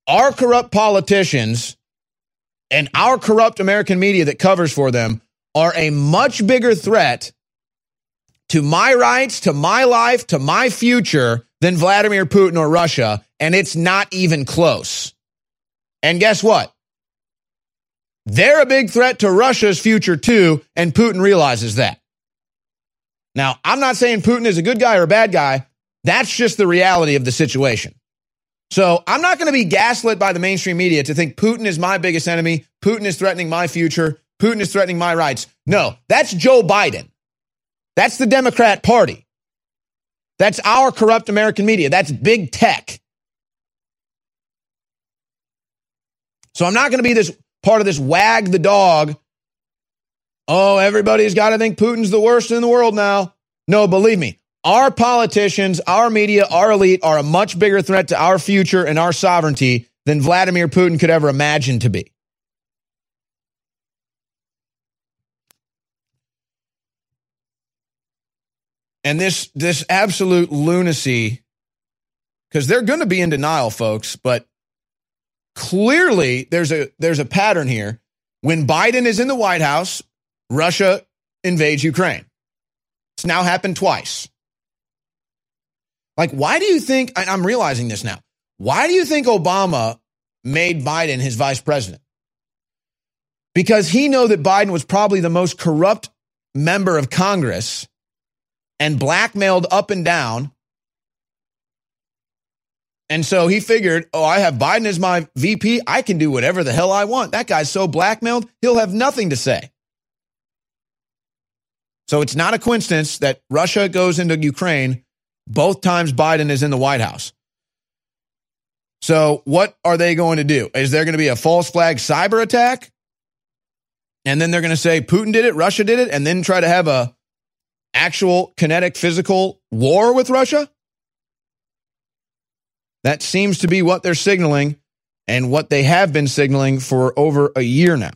our corrupt politicians and our corrupt American media that covers for them are a much bigger threat to my rights, to my life, to my future than Vladimir Putin or Russia. And it's not even close. And guess what? They're a big threat to Russia's future too, and Putin realizes that. Now, I'm not saying Putin is a good guy or a bad guy. That's just the reality of the situation. So I'm not going to be gaslit by the mainstream media to think Putin is my biggest enemy. Putin is threatening my future. Putin is threatening my rights. No, that's Joe Biden. That's the Democrat Party. That's our corrupt American media. That's big tech. So I'm not going to be this part of this wag the dog. Oh, everybody's got to think Putin's the worst in the world now. No, believe me, our politicians, our media, our elite are a much bigger threat to our future and our sovereignty than Vladimir Putin could ever imagine to be. And this this absolute lunacy because they're going to be in denial folks, but clearly there's a there's a pattern here. When Biden is in the White House, Russia invades Ukraine. It's now happened twice. Like, why do you think I'm realizing this now? Why do you think Obama made Biden his vice president? Because he knew that Biden was probably the most corrupt member of Congress and blackmailed up and down and so he figured, oh, I have Biden as my VP. I can do whatever the hell I want. That guy's so blackmailed, he'll have nothing to say. So it's not a coincidence that Russia goes into Ukraine both times Biden is in the White House. So what are they going to do? Is there going to be a false flag cyber attack? And then they're going to say Putin did it, Russia did it, and then try to have a actual kinetic physical war with Russia? That seems to be what they're signaling and what they have been signaling for over a year now.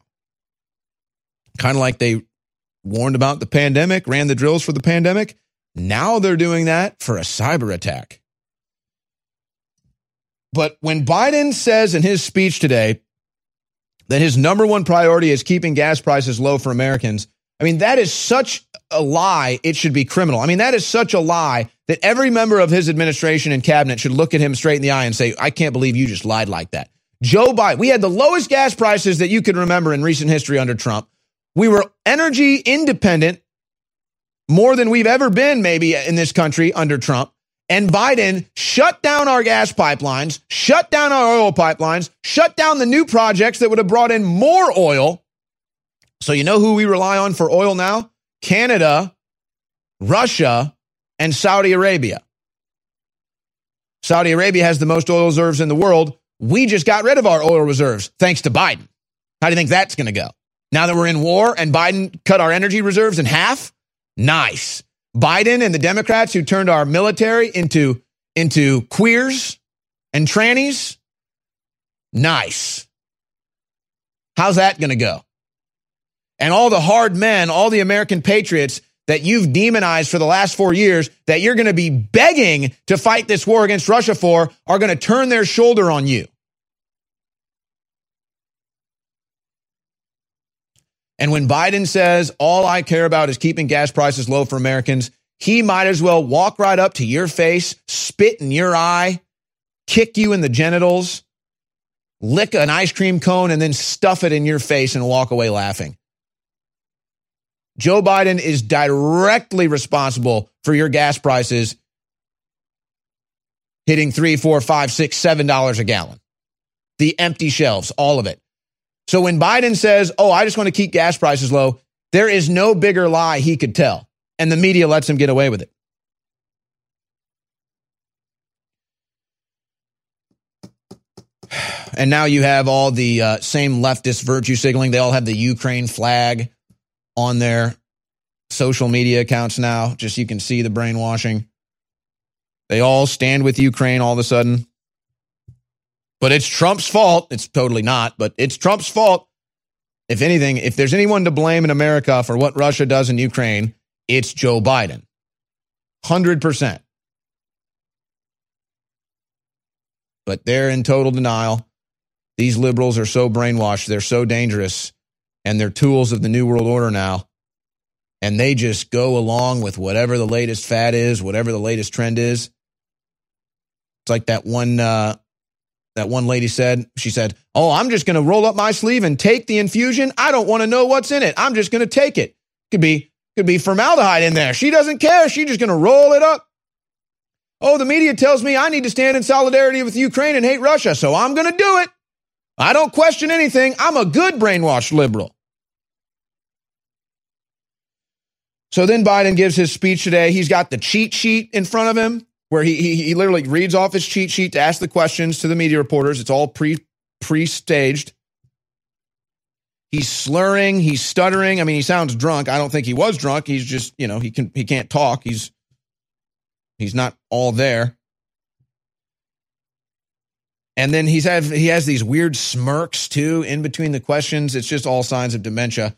Kind of like they warned about the pandemic, ran the drills for the pandemic. Now they're doing that for a cyber attack. But when Biden says in his speech today that his number one priority is keeping gas prices low for Americans, I mean, that is such a lie, it should be criminal. I mean, that is such a lie that every member of his administration and cabinet should look at him straight in the eye and say, I can't believe you just lied like that. Joe Biden, we had the lowest gas prices that you can remember in recent history under Trump. We were energy independent more than we've ever been, maybe in this country under Trump. And Biden shut down our gas pipelines, shut down our oil pipelines, shut down the new projects that would have brought in more oil. So, you know who we rely on for oil now? Canada, Russia, and Saudi Arabia. Saudi Arabia has the most oil reserves in the world. We just got rid of our oil reserves thanks to Biden. How do you think that's going to go? Now that we're in war and Biden cut our energy reserves in half? Nice. Biden and the Democrats who turned our military into, into queers and trannies? Nice. How's that going to go? And all the hard men, all the American patriots that you've demonized for the last four years that you're going to be begging to fight this war against Russia for are going to turn their shoulder on you. And when Biden says, all I care about is keeping gas prices low for Americans, he might as well walk right up to your face, spit in your eye, kick you in the genitals, lick an ice cream cone, and then stuff it in your face and walk away laughing. Joe Biden is directly responsible for your gas prices hitting three, four, five, six, seven dollars a gallon. The empty shelves, all of it. So when Biden says, Oh, I just want to keep gas prices low, there is no bigger lie he could tell. And the media lets him get away with it. And now you have all the uh, same leftist virtue signaling. They all have the Ukraine flag on their social media accounts now. Just you can see the brainwashing. They all stand with Ukraine all of a sudden. But it's Trump's fault. It's totally not, but it's Trump's fault. If anything, if there's anyone to blame in America for what Russia does in Ukraine, it's Joe Biden. 100%. But they're in total denial. These liberals are so brainwashed. They're so dangerous. And they're tools of the New World Order now. And they just go along with whatever the latest fad is, whatever the latest trend is. It's like that one uh, that one lady said. She said, "Oh, I'm just going to roll up my sleeve and take the infusion. I don't want to know what's in it. I'm just going to take it. Could be could be formaldehyde in there. She doesn't care. She's just going to roll it up. Oh, the media tells me I need to stand in solidarity with Ukraine and hate Russia, so I'm going to do it. I don't question anything. I'm a good brainwashed liberal. So then Biden gives his speech today. He's got the cheat sheet in front of him where he, he, he literally reads off his cheat sheet to ask the questions to the media reporters. It's all pre pre staged. He's slurring, he's stuttering. I mean, he sounds drunk. I don't think he was drunk. He's just, you know, he can he can't talk. He's he's not all there. And then he's had he has these weird smirks too in between the questions. It's just all signs of dementia.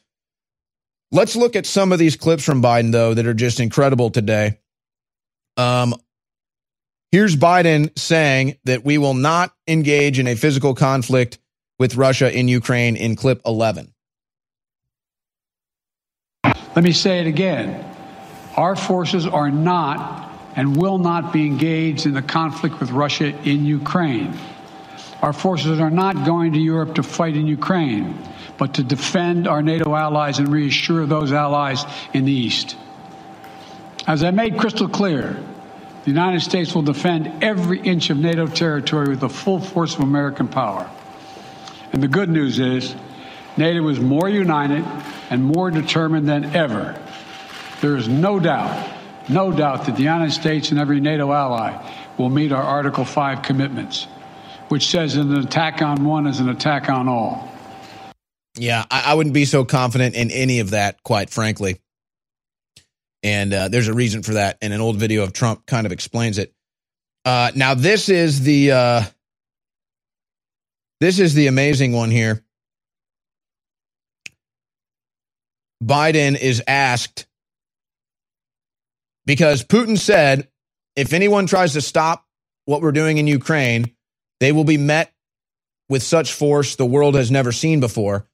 Let's look at some of these clips from Biden though that are just incredible today. Um, Here's Biden saying that we will not engage in a physical conflict with Russia in Ukraine in clip 11. Let me say it again. Our forces are not and will not be engaged in the conflict with Russia in Ukraine. Our forces are not going to Europe to fight in Ukraine, but to defend our NATO allies and reassure those allies in the East. As I made crystal clear, the United States will defend every inch of NATO territory with the full force of American power. And the good news is, NATO is more united and more determined than ever. There is no doubt, no doubt that the United States and every NATO ally will meet our Article 5 commitments, which says an attack on one is an attack on all. Yeah, I, I wouldn't be so confident in any of that, quite frankly. And uh, there's a reason for that. And an old video of Trump kind of explains it. Uh, now, this is the uh, this is the amazing one here. Biden is asked because Putin said, if anyone tries to stop what we're doing in Ukraine, they will be met with such force the world has never seen before.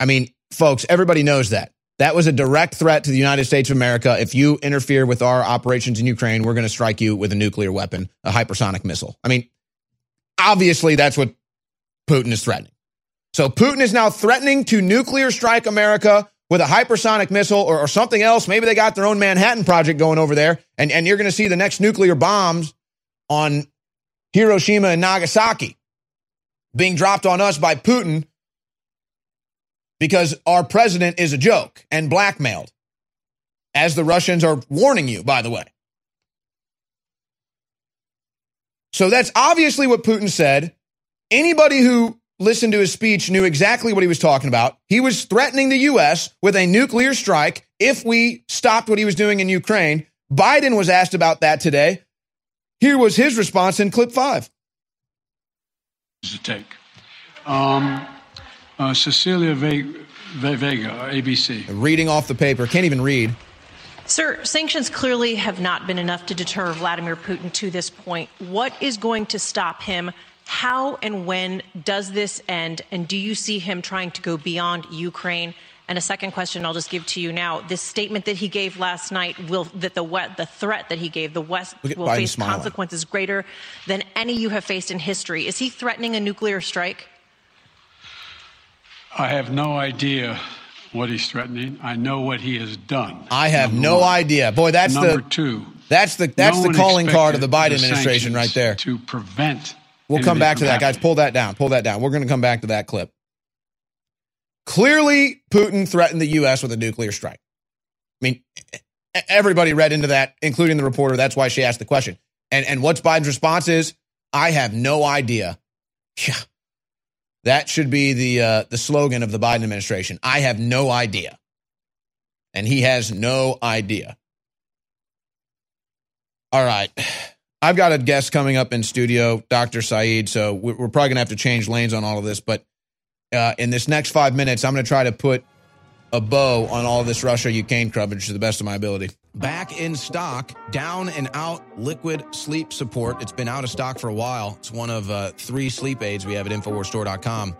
I mean, folks, everybody knows that. That was a direct threat to the United States of America. If you interfere with our operations in Ukraine, we're going to strike you with a nuclear weapon, a hypersonic missile. I mean, obviously, that's what Putin is threatening. So Putin is now threatening to nuclear strike America with a hypersonic missile or, or something else. Maybe they got their own Manhattan project going over there, and, and you're going to see the next nuclear bombs on Hiroshima and Nagasaki being dropped on us by Putin because our president is a joke and blackmailed, as the Russians are warning you, by the way. So that's obviously what Putin said. Anybody who listened to his speech knew exactly what he was talking about. He was threatening the U.S. with a nuclear strike if we stopped what he was doing in Ukraine. Biden was asked about that today. Here was his response in clip five. Does it take? Um, uh, Cecilia Ve- Ve- Vega, ABC. Reading off the paper, can't even read. Sir, sanctions clearly have not been enough to deter Vladimir Putin to this point. What is going to stop him? How and when does this end? And do you see him trying to go beyond Ukraine? And a second question I'll just give to you now. This statement that he gave last night will that the the threat that he gave the West will Biden face smiling. consequences greater than any you have faced in history. Is he threatening a nuclear strike? I have no idea what he's threatening. I know what he has done. I have Number no one. idea. Boy, that's Number the two. That's the that's no the calling card of the Biden expected administration right there. To prevent. We'll come back to that, guys. Pull that down. Pull that down. We're going to come back to that clip. Clearly, Putin threatened the U.S. with a nuclear strike. I mean, everybody read into that, including the reporter. That's why she asked the question. And and what's Biden's response is, I have no idea. Yeah. That should be the uh, the slogan of the Biden administration. I have no idea. And he has no idea. All right. I've got a guest coming up in studio, Dr. Saeed. So we're probably to have to change lanes on all of this. But uh, in this next five minutes, I'm to try to put a bow on all this Russia Ukraine coverage to the best of my ability. Back in stock, down and out liquid sleep support. It's been out of stock for a while. It's one of uh, three sleep aids we have at InfoWarsStore.com.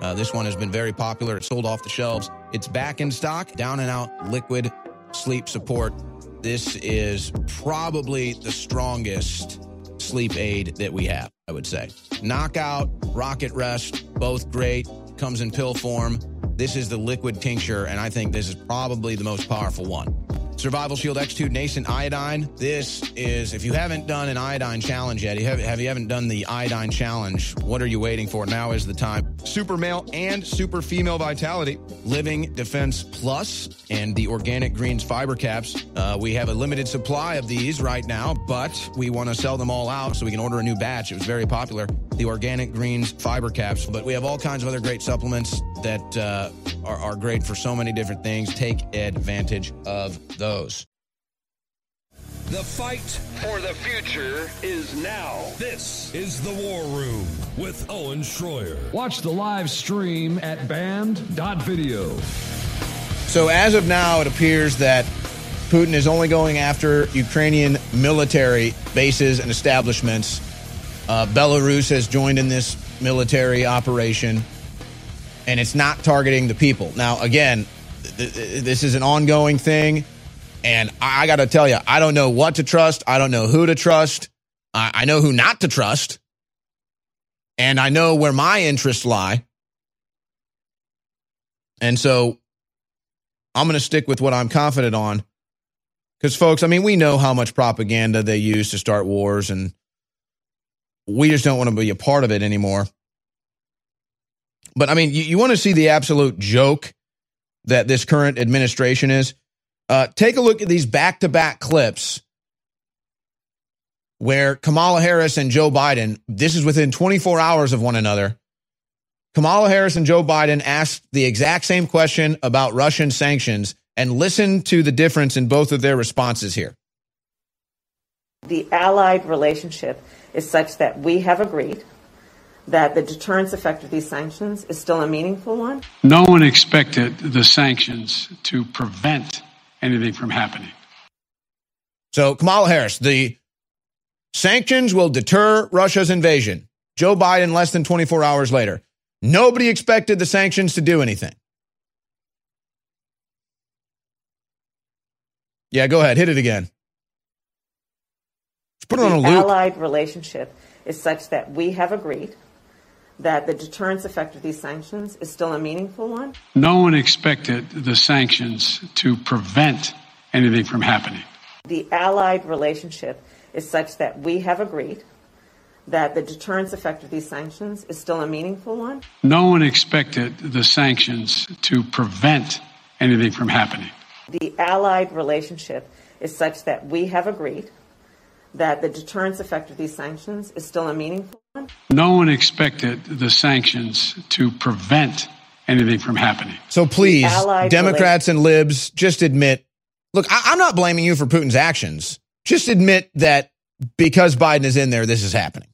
Uh, this one has been very popular. It's sold off the shelves. It's back in stock, down and out liquid sleep support. This is probably the strongest sleep aid that we have, I would say. Knockout, Rocket Rest, both great. Comes in pill form. This is the liquid tincture, and I think this is probably the most powerful one. Survival Shield X2 Nascent Iodine. This is, if you haven't done an iodine challenge yet, you have, have you haven't done the iodine challenge, what are you waiting for? Now is the time. Super male and super female vitality. Living Defense Plus and the Organic Greens fiber caps. Uh, we have a limited supply of these right now, but we want to sell them all out so we can order a new batch. It was very popular. The Organic Greens fiber caps, but we have all kinds of other great supplements that uh, are, are great for so many different things. Take advantage of those. The fight for the future is now. This is the War Room with Owen Shroyer. Watch the live stream at banned.video. So, as of now, it appears that Putin is only going after Ukrainian military bases and establishments. Uh, Belarus has joined in this military operation, and it's not targeting the people. Now, again, th- th- this is an ongoing thing, and I, I got to tell you, I don't know what to trust. I don't know who to trust. I, I know who not to trust, and I know where my interests lie. And so I'm going to stick with what I'm confident on. Because, folks, I mean, we know how much propaganda they use to start wars, and we just don't want to be a part of it anymore. But, I mean, you, you want to see the absolute joke that this current administration is? Uh, take a look at these back to back clips where Kamala Harris and Joe Biden, this is within 24 hours of one another. Kamala Harris and Joe Biden asked the exact same question about Russian sanctions and listen to the difference in both of their responses here. The allied relationship is such that we have agreed that the deterrence effect of these sanctions is still a meaningful one. No one expected the sanctions to prevent anything from happening. So, Kamala Harris, the sanctions will deter Russia's invasion. Joe Biden, less than 24 hours later. Nobody expected the sanctions to do anything. Yeah, go ahead. Hit it again. Just put it on a the loop. allied relationship is such that we have agreed that the deterrence effect of these sanctions is still a meaningful one. No one expected the sanctions to prevent anything from happening. The allied relationship is such that we have agreed that the deterrence effect of these sanctions is still a meaningful one. No one expected the sanctions to prevent anything from happening. The allied relationship is such that we have agreed that the deterrence effect of these sanctions is still a meaningful one. No one expected the sanctions to prevent anything from happening. So please, Democrats and libs, just admit look, I, I'm not blaming you for Putin's actions. Just admit that because Biden is in there, this is happening.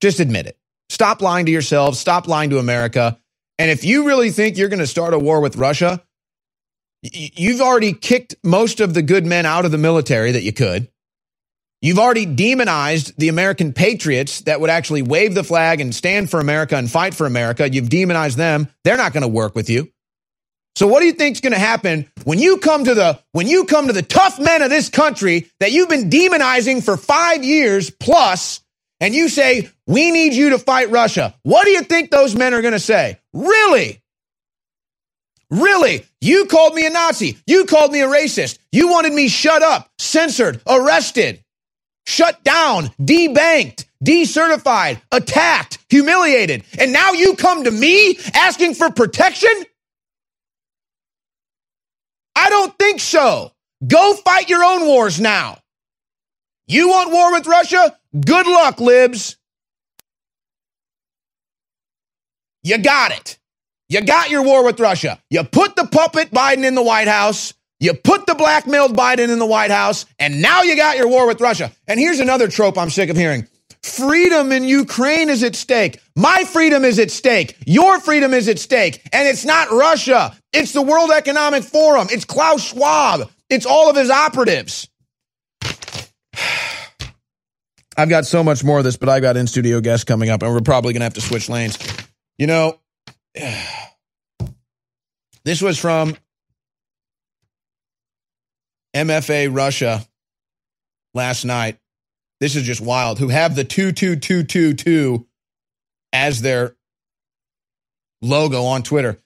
Just admit it. Stop lying to yourselves. Stop lying to America. And if you really think you're going to start a war with Russia, You've already kicked most of the good men out of the military that you could. You've already demonized the American patriots that would actually wave the flag and stand for America and fight for America. You've demonized them. They're not going to work with you. So what do you think's going to happen when you come to the when you come to the tough men of this country that you've been demonizing for 5 years plus and you say, "We need you to fight Russia." What do you think those men are going to say? Really? Really? You called me a Nazi. You called me a racist. You wanted me shut up, censored, arrested, shut down, debanked, decertified, attacked, humiliated. And now you come to me asking for protection? I don't think so. Go fight your own wars now. You want war with Russia? Good luck, libs. You got it. You got your war with Russia. You put the puppet Biden in the White House. You put the blackmailed Biden in the White House. And now you got your war with Russia. And here's another trope I'm sick of hearing. Freedom in Ukraine is at stake. My freedom is at stake. Your freedom is at stake. And it's not Russia. It's the World Economic Forum. It's Klaus Schwab. It's all of his operatives. I've got so much more of this, but I've got in studio guests coming up, and we're probably going to have to switch lanes. You know, this was from MFA Russia last night. This is just wild. Who have the 22222 as their logo on Twitter.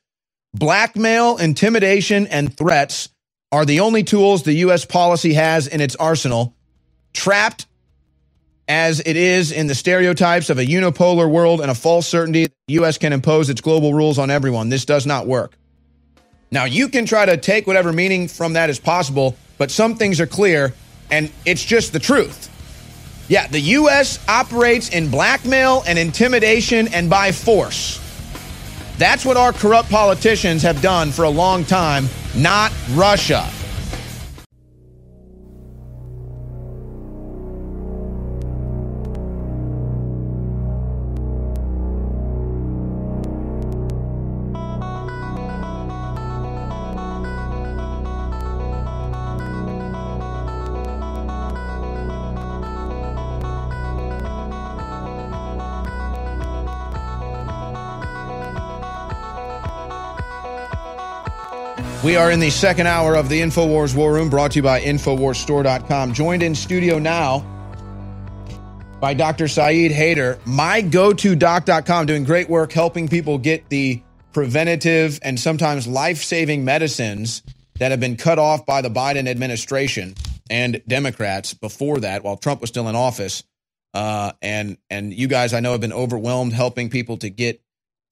Blackmail, intimidation, and threats are the only tools the U.S. policy has in its arsenal. Trapped as it is in the stereotypes of a unipolar world and a false certainty that the U.S. can impose its global rules on everyone. This does not work. Now, you can try to take whatever meaning from that is possible, but some things are clear, and it's just the truth. Yeah, the U.S. operates in blackmail and intimidation and by force. That's what our corrupt politicians have done for a long time, not Russia. We are in the second hour of the InfoWars War Room brought to you by InfoWarsStore.com. Joined in studio now by Dr. Saeed Haider, mygotodoc.com, doing great work helping people get the preventative and sometimes life saving medicines that have been cut off by the Biden administration and Democrats before that, while Trump was still in office. Uh, and and you guys, I know, have been overwhelmed helping people to get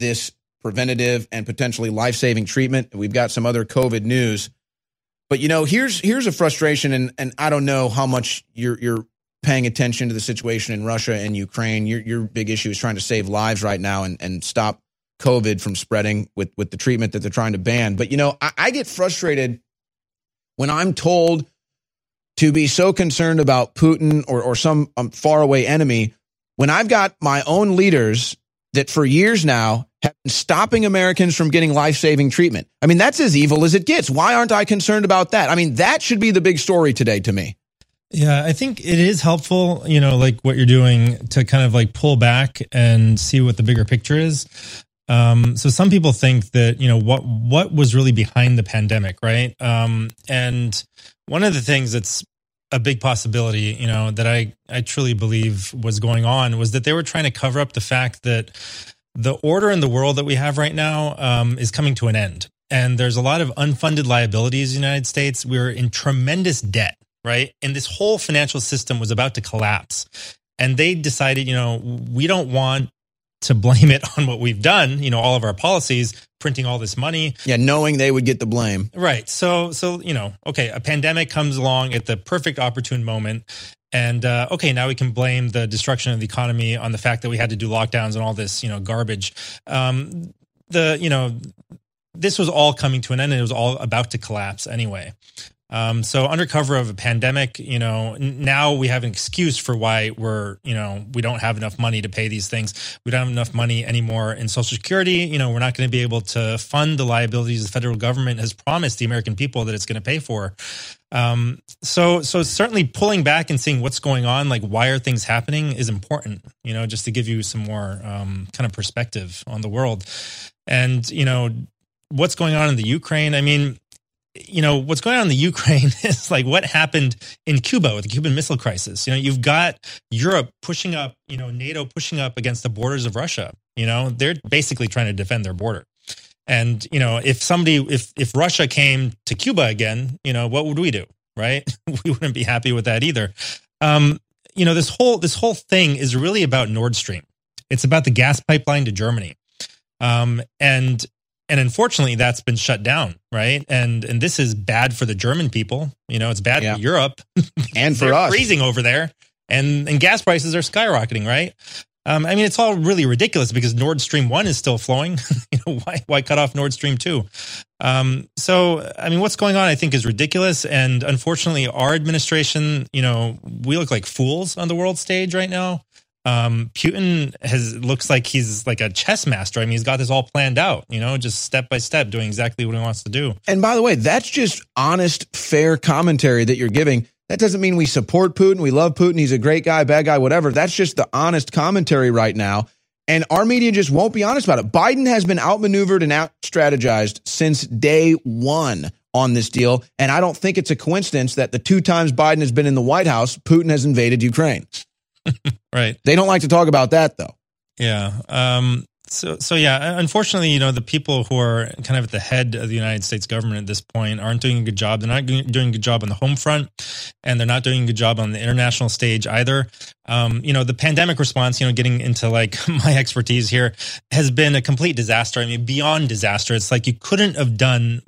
this preventative and potentially life-saving treatment. We've got some other COVID news. But you know, here's here's a frustration and and I don't know how much you're you're paying attention to the situation in Russia and Ukraine. Your your big issue is trying to save lives right now and and stop COVID from spreading with with the treatment that they're trying to ban. But you know, I, I get frustrated when I'm told to be so concerned about Putin or or some um, faraway enemy when I've got my own leaders that for years now have been stopping Americans from getting life saving treatment. I mean, that's as evil as it gets. Why aren't I concerned about that? I mean, that should be the big story today to me. Yeah, I think it is helpful, you know, like what you're doing to kind of like pull back and see what the bigger picture is. Um, so some people think that, you know, what what was really behind the pandemic, right? Um, and one of the things that's a big possibility, you know, that I I truly believe was going on was that they were trying to cover up the fact that the order in the world that we have right now um, is coming to an end, and there's a lot of unfunded liabilities in the United States. We're in tremendous debt, right? And this whole financial system was about to collapse, and they decided, you know, we don't want to blame it on what we've done, you know, all of our policies, printing all this money. Yeah, knowing they would get the blame. Right. So, so you know, okay, a pandemic comes along at the perfect opportune moment, and uh, okay, now we can blame the destruction of the economy on the fact that we had to do lockdowns and all this, you know, garbage. Um, the you know, this was all coming to an end, and it was all about to collapse anyway. Um, so under cover of a pandemic, you know, now we have an excuse for why we're, you know, we don't have enough money to pay these things. We don't have enough money anymore in Social Security. You know, we're not going to be able to fund the liabilities the federal government has promised the American people that it's going to pay for. Um, so, so certainly pulling back and seeing what's going on, like why are things happening, is important. You know, just to give you some more um, kind of perspective on the world, and you know, what's going on in the Ukraine. I mean, you know what's going on in the Ukraine is like what happened in Cuba with the Cuban Missile Crisis. You know, you've got Europe pushing up, you know, NATO pushing up against the borders of Russia. You know, they're basically trying to defend their border. And you know, if somebody, if if Russia came to Cuba again, you know, what would we do? Right? we wouldn't be happy with that either. Um, you know, this whole this whole thing is really about Nord Stream. It's about the gas pipeline to Germany. Um, and and unfortunately that's been shut down right and and this is bad for the german people you know it's bad yeah. for europe and for us freezing over there and and gas prices are skyrocketing right um, I mean, it's all really ridiculous because Nord Stream one is still flowing. you know, why why cut off Nord Stream two? Um, so, I mean, what's going on? I think is ridiculous, and unfortunately, our administration, you know, we look like fools on the world stage right now um, Putin has looks like he's like a chess master. I mean, he's got this all planned out, you know, just step by step, doing exactly what he wants to do. And by the way, that's just honest, fair commentary that you're giving. That doesn't mean we support Putin. We love Putin. He's a great guy, bad guy, whatever. That's just the honest commentary right now. And our media just won't be honest about it. Biden has been outmaneuvered and out strategized since day one on this deal. And I don't think it's a coincidence that the two times Biden has been in the White House, Putin has invaded Ukraine. right. They don't like to talk about that though. Yeah. Um, so, so yeah, unfortunately, you know, the people who are kind of at the head of the United States government at this point aren't doing a good job. They're not doing a good job on the home front and they're not doing a good job on the international stage either. Um, you know, the pandemic response, you know, getting into like my expertise here has been a complete disaster. I mean, beyond disaster. It's like you couldn't have done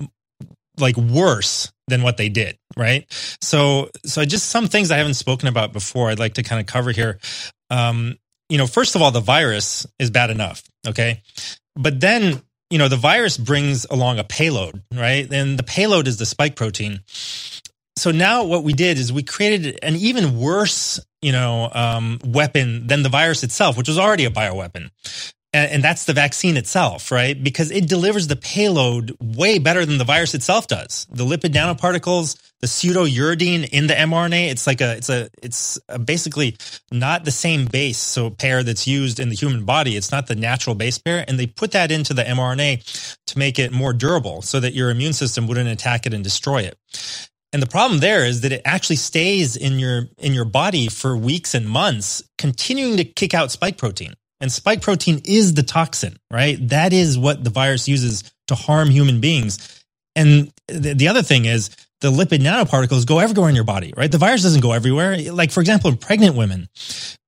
like worse than what they did, right? So, so just some things I haven't spoken about before. I'd like to kind of cover here. Um, you know, first of all, the virus is bad enough, okay, but then you know the virus brings along a payload, right? And the payload is the spike protein. So now what we did is we created an even worse, you know, um, weapon than the virus itself, which was already a bioweapon and, that's the vaccine itself, right? Because it delivers the payload way better than the virus itself does. The lipid nanoparticles, the pseudouridine in the mRNA, it's like a, it's a, it's a basically not the same base. So pair that's used in the human body. It's not the natural base pair. And they put that into the mRNA to make it more durable so that your immune system wouldn't attack it and destroy it. And the problem there is that it actually stays in your in your body for weeks and months, continuing to kick out spike protein. And spike protein is the toxin, right? That is what the virus uses to harm human beings. And the, the other thing is the lipid nanoparticles go everywhere in your body, right? The virus doesn't go everywhere. Like, for example, in pregnant women,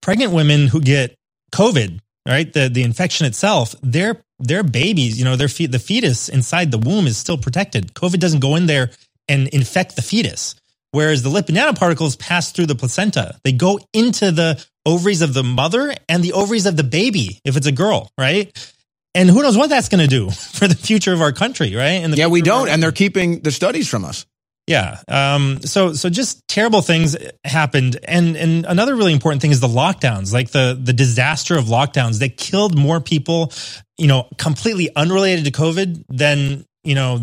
pregnant women who get COVID, right? The, the infection itself, their, their babies, you know, their fe- the fetus inside the womb is still protected. COVID doesn't go in there and infect the fetus. Whereas the lipid nanoparticles pass through the placenta. They go into the ovaries of the mother and the ovaries of the baby if it's a girl, right? And who knows what that's going to do for the future of our country, right? And yeah, we don't, and they're keeping the studies from us. Yeah. Um, so so just terrible things happened, and and another really important thing is the lockdowns, like the the disaster of lockdowns that killed more people, you know, completely unrelated to COVID than you know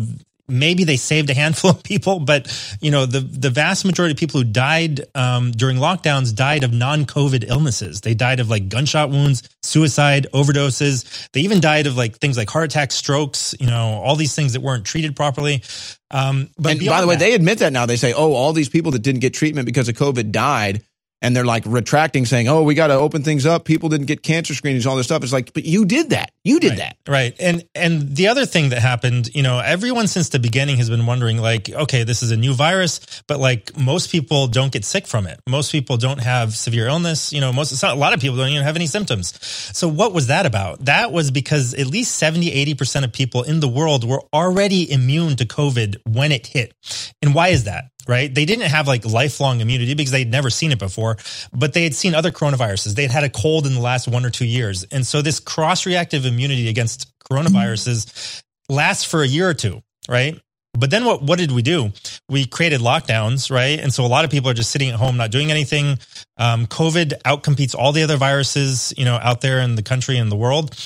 maybe they saved a handful of people, but you know the the vast majority of people who died um, during lockdowns died of non-COVID illnesses. They died of like gunshot wounds, suicide, overdoses. They even died of like things like heart attacks, strokes. You know, all these things that weren't treated properly. Um, but and by the way, that, they admit that now. They say, "Oh, all these people that didn't get treatment because of COVID died." And they're like retracting saying oh we got to open things up. People didn't get cancer screenings all this stuff. It's like but you did that. You did right, that. Right. And and the other thing that happened you know everyone since the beginning has been wondering like okay this is a new virus but like most people don't get sick from it. Most people don't have severe illness you know most a lot of people don't even have any symptoms. So what was that about? That was because at least 70 80% of people in the world were already immune to covid when it hit. And why is that right? They didn't have like lifelong immunity because they'd never seen it before, but they had seen other coronaviruses. They'd had a cold in the last one or two years. And so this cross reactive immunity against coronaviruses lasts for a year or two, right? But then what, what did we do? we created lockdowns, right? And so a lot of people are just sitting at home, not doing anything. Um, COVID outcompetes all the other viruses, you know, out there in the country and the world.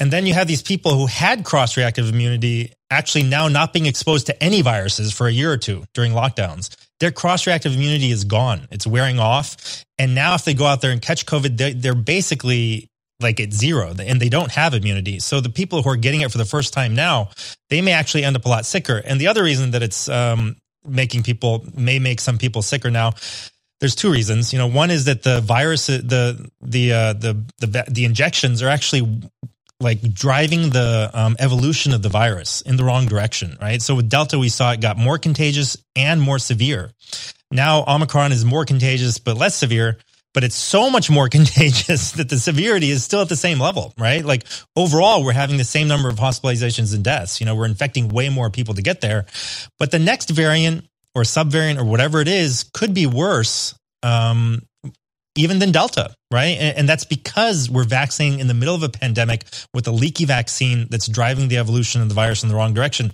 And then you have these people who had cross reactive immunity actually now not being exposed to any viruses for a year or two during lockdowns. Their cross reactive immunity is gone. It's wearing off. And now if they go out there and catch COVID, they're, they're basically like at zero and they don't have immunity. So the people who are getting it for the first time now, they may actually end up a lot sicker. And the other reason that it's um, making people may make some people sicker now. There's two reasons. You know, one is that the virus, the the uh, the the the injections are actually like driving the um, evolution of the virus in the wrong direction, right? So with Delta, we saw it got more contagious and more severe. Now Omicron is more contagious but less severe but it's so much more contagious that the severity is still at the same level, right? Like overall, we're having the same number of hospitalizations and deaths. You know, we're infecting way more people to get there. But the next variant or subvariant or whatever it is could be worse, um, even than Delta, right? And, and that's because we're vaccinating in the middle of a pandemic with a leaky vaccine that's driving the evolution of the virus in the wrong direction.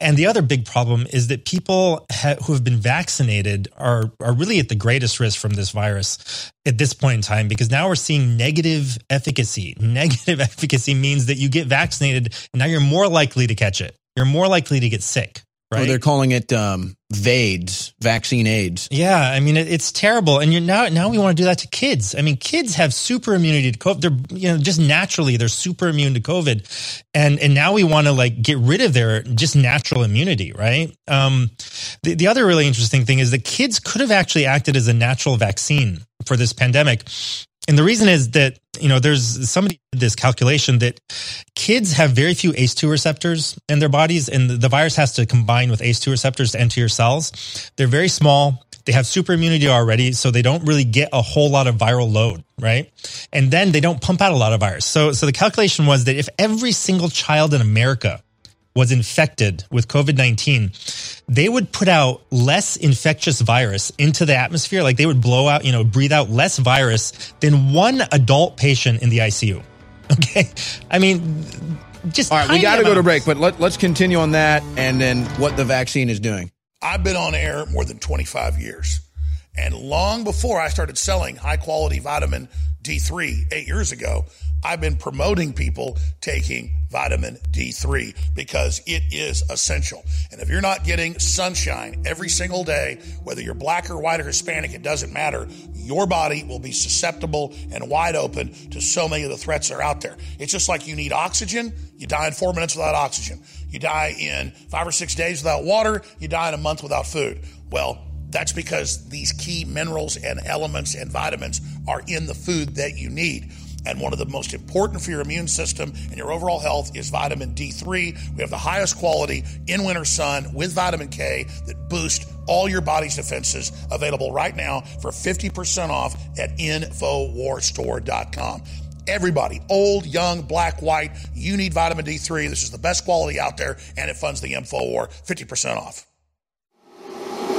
And the other big problem is that people ha- who have been vaccinated are, are really at the greatest risk from this virus at this point in time because now we're seeing negative efficacy. Negative efficacy means that you get vaccinated and now you're more likely to catch it. You're more likely to get sick. Right. Or they're calling it um, VAIDS, vaccine AIDS. Yeah, I mean it, it's terrible, and you're now now we want to do that to kids. I mean, kids have super immunity to COVID. They're you know just naturally they're super immune to COVID, and and now we want to like get rid of their just natural immunity, right? Um, the the other really interesting thing is that kids could have actually acted as a natural vaccine for this pandemic and the reason is that, you know, there's somebody did this calculation that kids have very few ACE2 receptors in their bodies, and the virus has to combine with ACE2 receptors to enter your cells. They're very small. They have super immunity already, so they don't really get a whole lot of viral load, right? And then they don't pump out a lot of virus. So, so the calculation was that if every single child in America was infected with COVID 19, they would put out less infectious virus into the atmosphere. Like they would blow out, you know, breathe out less virus than one adult patient in the ICU. Okay. I mean, just. All right, we got to go to break, but let, let's continue on that and then what the vaccine is doing. I've been on air more than 25 years. And long before I started selling high quality vitamin D3 eight years ago, I've been promoting people taking vitamin D3 because it is essential. And if you're not getting sunshine every single day, whether you're black or white or Hispanic, it doesn't matter. Your body will be susceptible and wide open to so many of the threats that are out there. It's just like you need oxygen. You die in four minutes without oxygen. You die in five or six days without water. You die in a month without food. Well, that's because these key minerals and elements and vitamins are in the food that you need. And one of the most important for your immune system and your overall health is vitamin D3. We have the highest quality in winter sun with vitamin K that boost all your body's defenses. Available right now for 50% off at InfoWarsStore.com. Everybody, old, young, black, white, you need vitamin D3. This is the best quality out there, and it funds the InfoWar 50% off.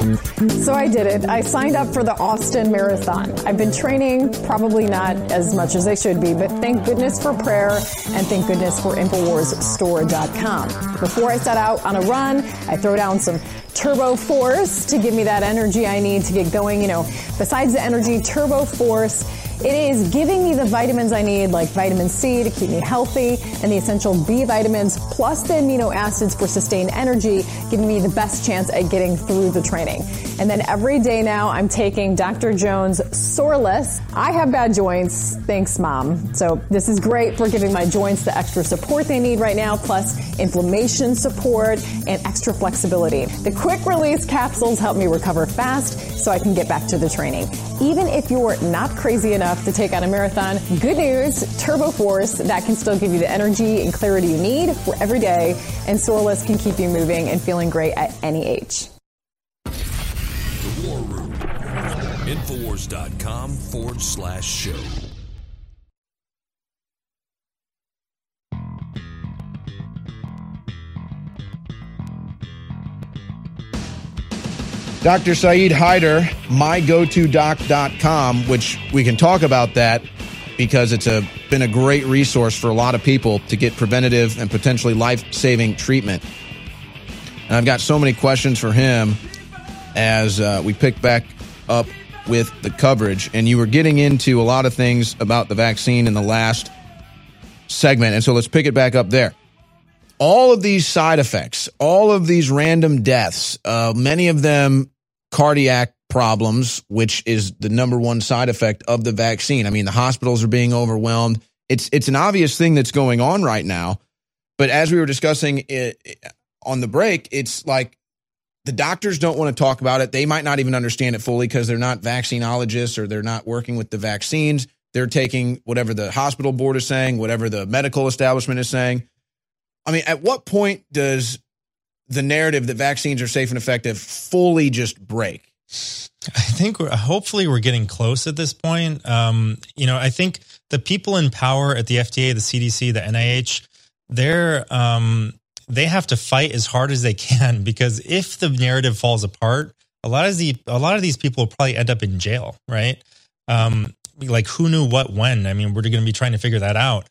So I did it. I signed up for the Austin Marathon. I've been training, probably not as much as I should be, but thank goodness for prayer and thank goodness for InfoWarsStore.com. Before I set out on a run, I throw down some Turbo Force to give me that energy I need to get going. You know, besides the energy, Turbo Force it is giving me the vitamins I need, like vitamin C to keep me healthy, and the essential B vitamins, plus the amino acids for sustained energy, giving me the best chance at getting through the training. And then every day now, I'm taking Dr. Jones Soreless. I have bad joints. Thanks, Mom. So this is great for giving my joints the extra support they need right now, plus inflammation support and extra flexibility. The quick release capsules help me recover fast so I can get back to the training. Even if you're not crazy enough, enough to take on a marathon. Good news, Turbo Force, that can still give you the energy and clarity you need for every day, and Soreless can keep you moving and feeling great at any age. The War Room. Infowars.com forward slash show. Dr. Saeed Haider, mygotodoc.com, which we can talk about that because it's a been a great resource for a lot of people to get preventative and potentially life-saving treatment. And I've got so many questions for him as uh, we pick back up with the coverage. And you were getting into a lot of things about the vaccine in the last segment. And so let's pick it back up there. All of these side effects, all of these random deaths, uh, many of them cardiac problems, which is the number one side effect of the vaccine. I mean, the hospitals are being overwhelmed. It's it's an obvious thing that's going on right now. But as we were discussing it, on the break, it's like the doctors don't want to talk about it. They might not even understand it fully because they're not vaccinologists or they're not working with the vaccines. They're taking whatever the hospital board is saying, whatever the medical establishment is saying. I mean, at what point does the narrative that vaccines are safe and effective fully just break? I think we're, hopefully we're getting close at this point. Um, you know, I think the people in power at the FDA, the CDC, the NIH, they're um, they have to fight as hard as they can because if the narrative falls apart, a lot of the a lot of these people will probably end up in jail, right? Um, like who knew what when? I mean, we're going to be trying to figure that out,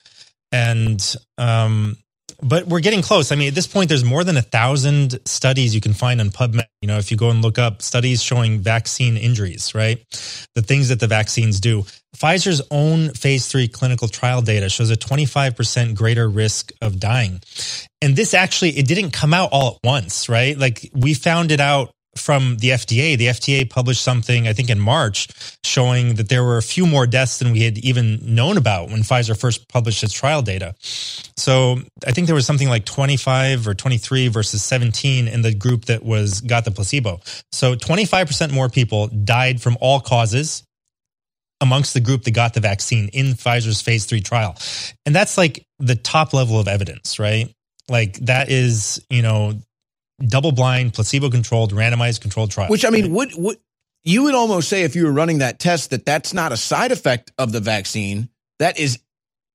and um, but we're getting close. I mean, at this point, there's more than a thousand studies you can find on PubMed. You know, if you go and look up studies showing vaccine injuries, right? The things that the vaccines do. Pfizer's own phase three clinical trial data shows a 25% greater risk of dying. And this actually, it didn't come out all at once, right? Like we found it out from the FDA. The FDA published something, I think in March, showing that there were a few more deaths than we had even known about when Pfizer first published its trial data. So I think there was something like 25 or 23 versus 17 in the group that was got the placebo. So 25% more people died from all causes amongst the group that got the vaccine in Pfizer's phase three trial. And that's like the top level of evidence, right? Like that is, you know, double blind, placebo controlled, randomized controlled trial. Which I mean, would would you would almost say if you were running that test that that's not a side effect of the vaccine, that is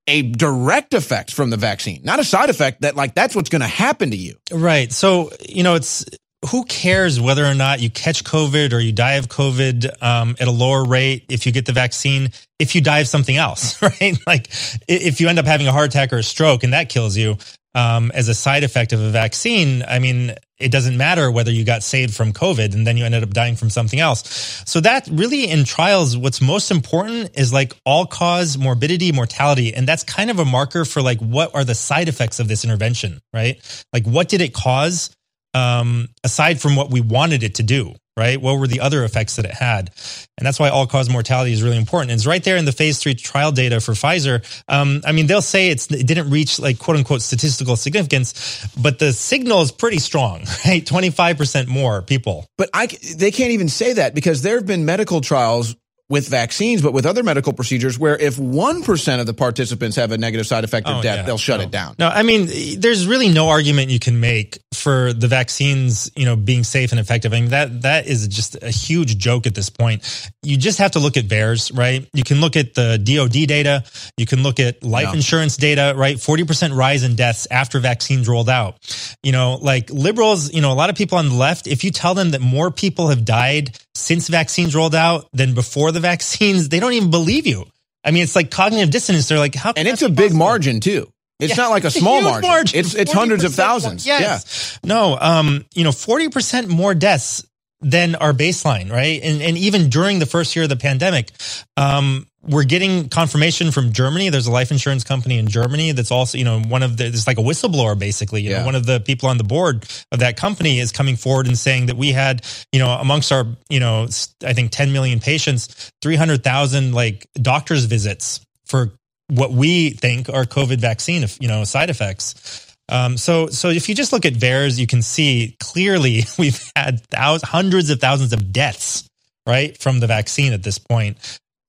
a direct effect from the vaccine, not a side effect that like that's what's going to happen to you. Right. So, you know, it's who cares whether or not you catch COVID or you die of COVID um, at a lower rate if you get the vaccine, if you die of something else, right? Like if you end up having a heart attack or a stroke and that kills you, um, as a side effect of a vaccine, I mean, it doesn't matter whether you got saved from COVID and then you ended up dying from something else. So that really in trials, what's most important is like all cause morbidity, mortality. And that's kind of a marker for like, what are the side effects of this intervention, right? Like, what did it cause? Um, aside from what we wanted it to do, right? What were the other effects that it had? And that's why all cause mortality is really important. And it's right there in the phase three trial data for Pfizer. Um, I mean, they'll say it didn't reach like quote unquote statistical significance, but the signal is pretty strong, right? 25% more people. But I, they can't even say that because there have been medical trials with vaccines, but with other medical procedures where if 1% of the participants have a negative side effect of oh, death, yeah. they'll shut no. it down. No, I mean, there's really no argument you can make for the vaccines, you know, being safe and effective. I mean, that, that is just a huge joke at this point. You just have to look at VAERS, right? You can look at the DOD data. You can look at life insurance data, right? 40% rise in deaths after vaccines rolled out. You know, like liberals, you know, a lot of people on the left, if you tell them that more people have died since vaccines rolled out than before the vaccines, they don't even believe you. I mean, it's like cognitive dissonance. They're like, how? and it's a big possible? margin too. It's yeah, not like a small margin. margin. It's it's hundreds of thousands. More, yes. Yeah. No, um, you know, 40% more deaths than our baseline, right? And and even during the first year of the pandemic, um, we're getting confirmation from Germany. There's a life insurance company in Germany that's also, you know, one of the, it's like a whistleblower basically. You yeah. know, one of the people on the board of that company is coming forward and saying that we had, you know, amongst our, you know, I think 10 million patients, 300,000 like doctor's visits for what we think are COVID vaccine, you know, side effects. Um, so, so if you just look at VAERS, you can see clearly we've had thousands, hundreds of thousands of deaths right from the vaccine at this point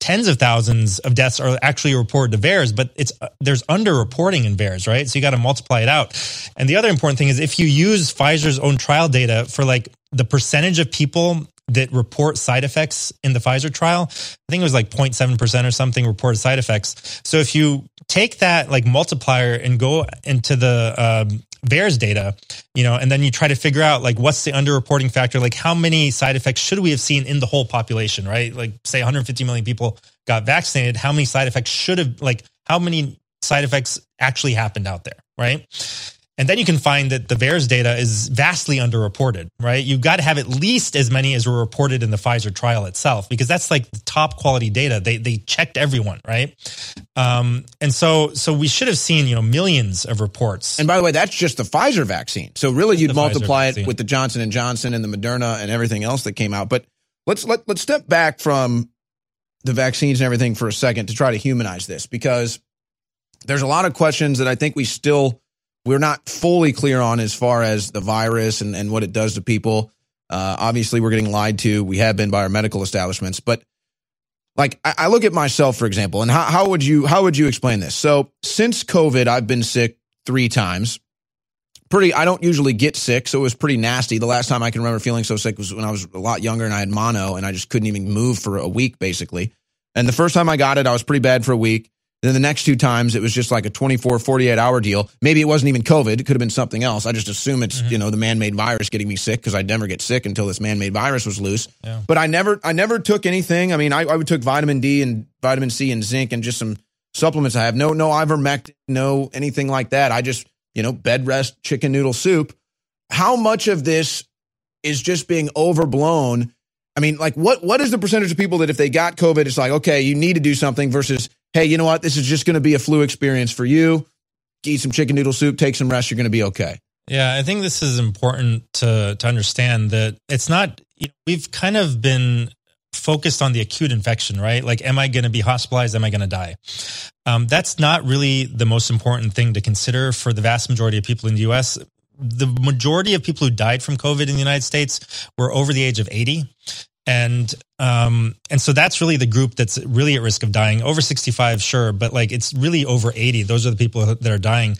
tens of thousands of deaths are actually reported to VAERS, but it's uh, there's underreporting in VAERS, right? So you got to multiply it out. And the other important thing is if you use Pfizer's own trial data for like the percentage of people that report side effects in the Pfizer trial, I think it was like 0.7% or something reported side effects. So if you take that like multiplier and go into the um, VAERS data, you know, and then you try to figure out like what's the underreporting factor, like how many side effects should we have seen in the whole population, right? Like say 150 million people got vaccinated, how many side effects should have like how many side effects actually happened out there, right? And then you can find that the VAERS data is vastly underreported, right? You've got to have at least as many as were reported in the Pfizer trial itself, because that's like the top quality data. They they checked everyone, right? Um, and so so we should have seen you know millions of reports. And by the way, that's just the Pfizer vaccine. So really, you'd multiply it with the Johnson and Johnson and the Moderna and everything else that came out. But let's let let's step back from the vaccines and everything for a second to try to humanize this because there's a lot of questions that I think we still we're not fully clear on as far as the virus and, and what it does to people. Uh, obviously, we're getting lied to. We have been by our medical establishments, but like I, I look at myself, for example, and how, how would you how would you explain this? So since COVID, I've been sick three times. Pretty, I don't usually get sick, so it was pretty nasty. The last time I can remember feeling so sick was when I was a lot younger and I had mono, and I just couldn't even move for a week, basically. And the first time I got it, I was pretty bad for a week. Then the next two times, it was just like a 24, 48 hour deal. Maybe it wasn't even COVID. It could have been something else. I just assume it's, mm-hmm. you know, the man made virus getting me sick because I'd never get sick until this man made virus was loose. Yeah. But I never, I never took anything. I mean, I, I took vitamin D and vitamin C and zinc and just some supplements I have. No, no ivermectin, no anything like that. I just, you know, bed rest, chicken noodle soup. How much of this is just being overblown? I mean, like what what is the percentage of people that if they got COVID, it's like, okay, you need to do something versus, hey, you know what, this is just going to be a flu experience for you. Eat some chicken noodle soup, take some rest, you're going to be okay. Yeah, I think this is important to to understand that it's not. You know, we've kind of been focused on the acute infection, right? Like, am I going to be hospitalized? Am I going to die? Um, that's not really the most important thing to consider for the vast majority of people in the U.S. The majority of people who died from COVID in the United States were over the age of 80. And um and so that's really the group that's really at risk of dying. Over 65 sure but like it's really over 80 those are the people that are dying.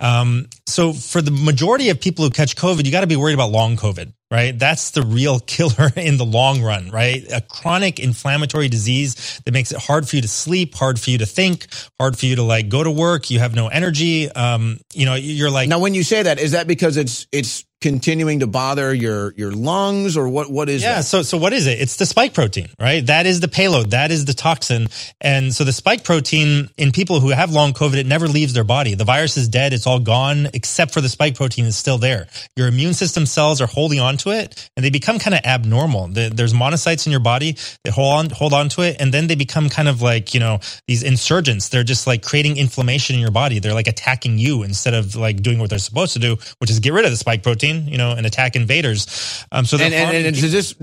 Um so for the majority of people who catch covid you got to be worried about long covid right? That's the real killer in the long run right? A chronic inflammatory disease that makes it hard for you to sleep hard for you to think hard for you to like go to work. You have no energy. Um you know you're like Now, when you say that, is that because it's it's continuing to bother your your lungs, or what? What is yeah that? so so what is it? It's the spike protein right? That is the payload. That is the toxin. And so the spike protein in people who have long covid it never leaves their body. The virus is dead. It's all gone except for the spike protein is still there. Your immune system cells are holding on to it and they become kind of abnormal there's monocytes in your body that hold on hold on to it and then they become kind of like you know these insurgents. They're just like creating inflammation in your body. They're like attacking you instead of like doing what they're supposed to do which is get rid of the spike protein you know and attack invaders. Um so they're and, and, and does this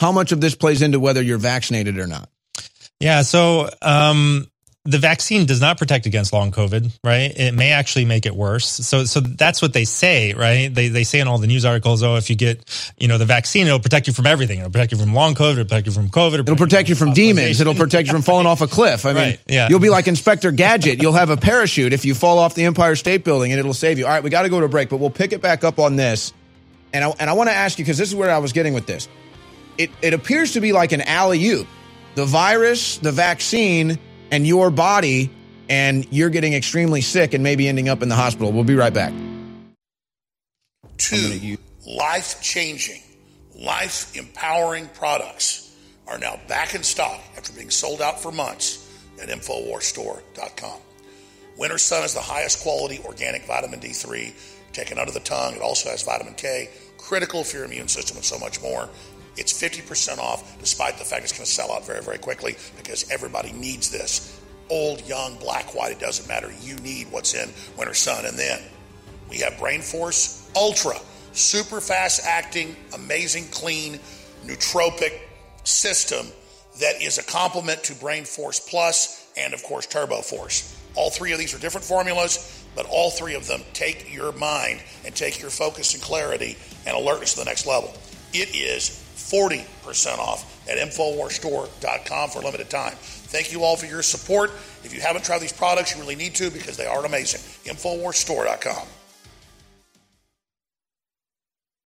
how much of this plays into whether you're vaccinated or not? Yeah. So um, the vaccine does not protect against long COVID, right? It may actually make it worse. So, so that's what they say, right? They they say in all the news articles, oh, if you get, you know, the vaccine, it'll protect you from everything. It'll protect you from long COVID. It'll protect you from COVID. It'll protect you from demons. It'll protect you from falling off a cliff. I mean, Right, yeah. you'll be like Inspector Gadget. You'll have a parachute if you fall off the Empire State Building, and it'll save you. All right, we got to go to a break, but we'll pick it back up on this. And I, and I want to ask you because this is where I was getting with this. It it appears to be like an alley oop. The virus, the vaccine, and your body, and you're getting extremely sick and maybe ending up in the hospital. We'll be right back. Two life changing, life empowering products are now back in stock after being sold out for months at InfoWarsStore.com. Winter Sun is the highest quality organic vitamin D3 taken out of the tongue. It also has vitamin K, critical for your immune system, and so much more. It's 50% off, despite the fact it's going to sell out very, very quickly because everybody needs this. Old, young, black, white, it doesn't matter. You need what's in Winter Sun. And then we have Brain Force Ultra, super fast acting, amazing, clean, nootropic system that is a complement to Brain Force Plus and, of course, Turbo Force. All three of these are different formulas, but all three of them take your mind and take your focus and clarity and alertness to the next level. It is 40% off at InfoWarsStore.com for a limited time. Thank you all for your support. If you haven't tried these products, you really need to because they are amazing. InfoWarsStore.com.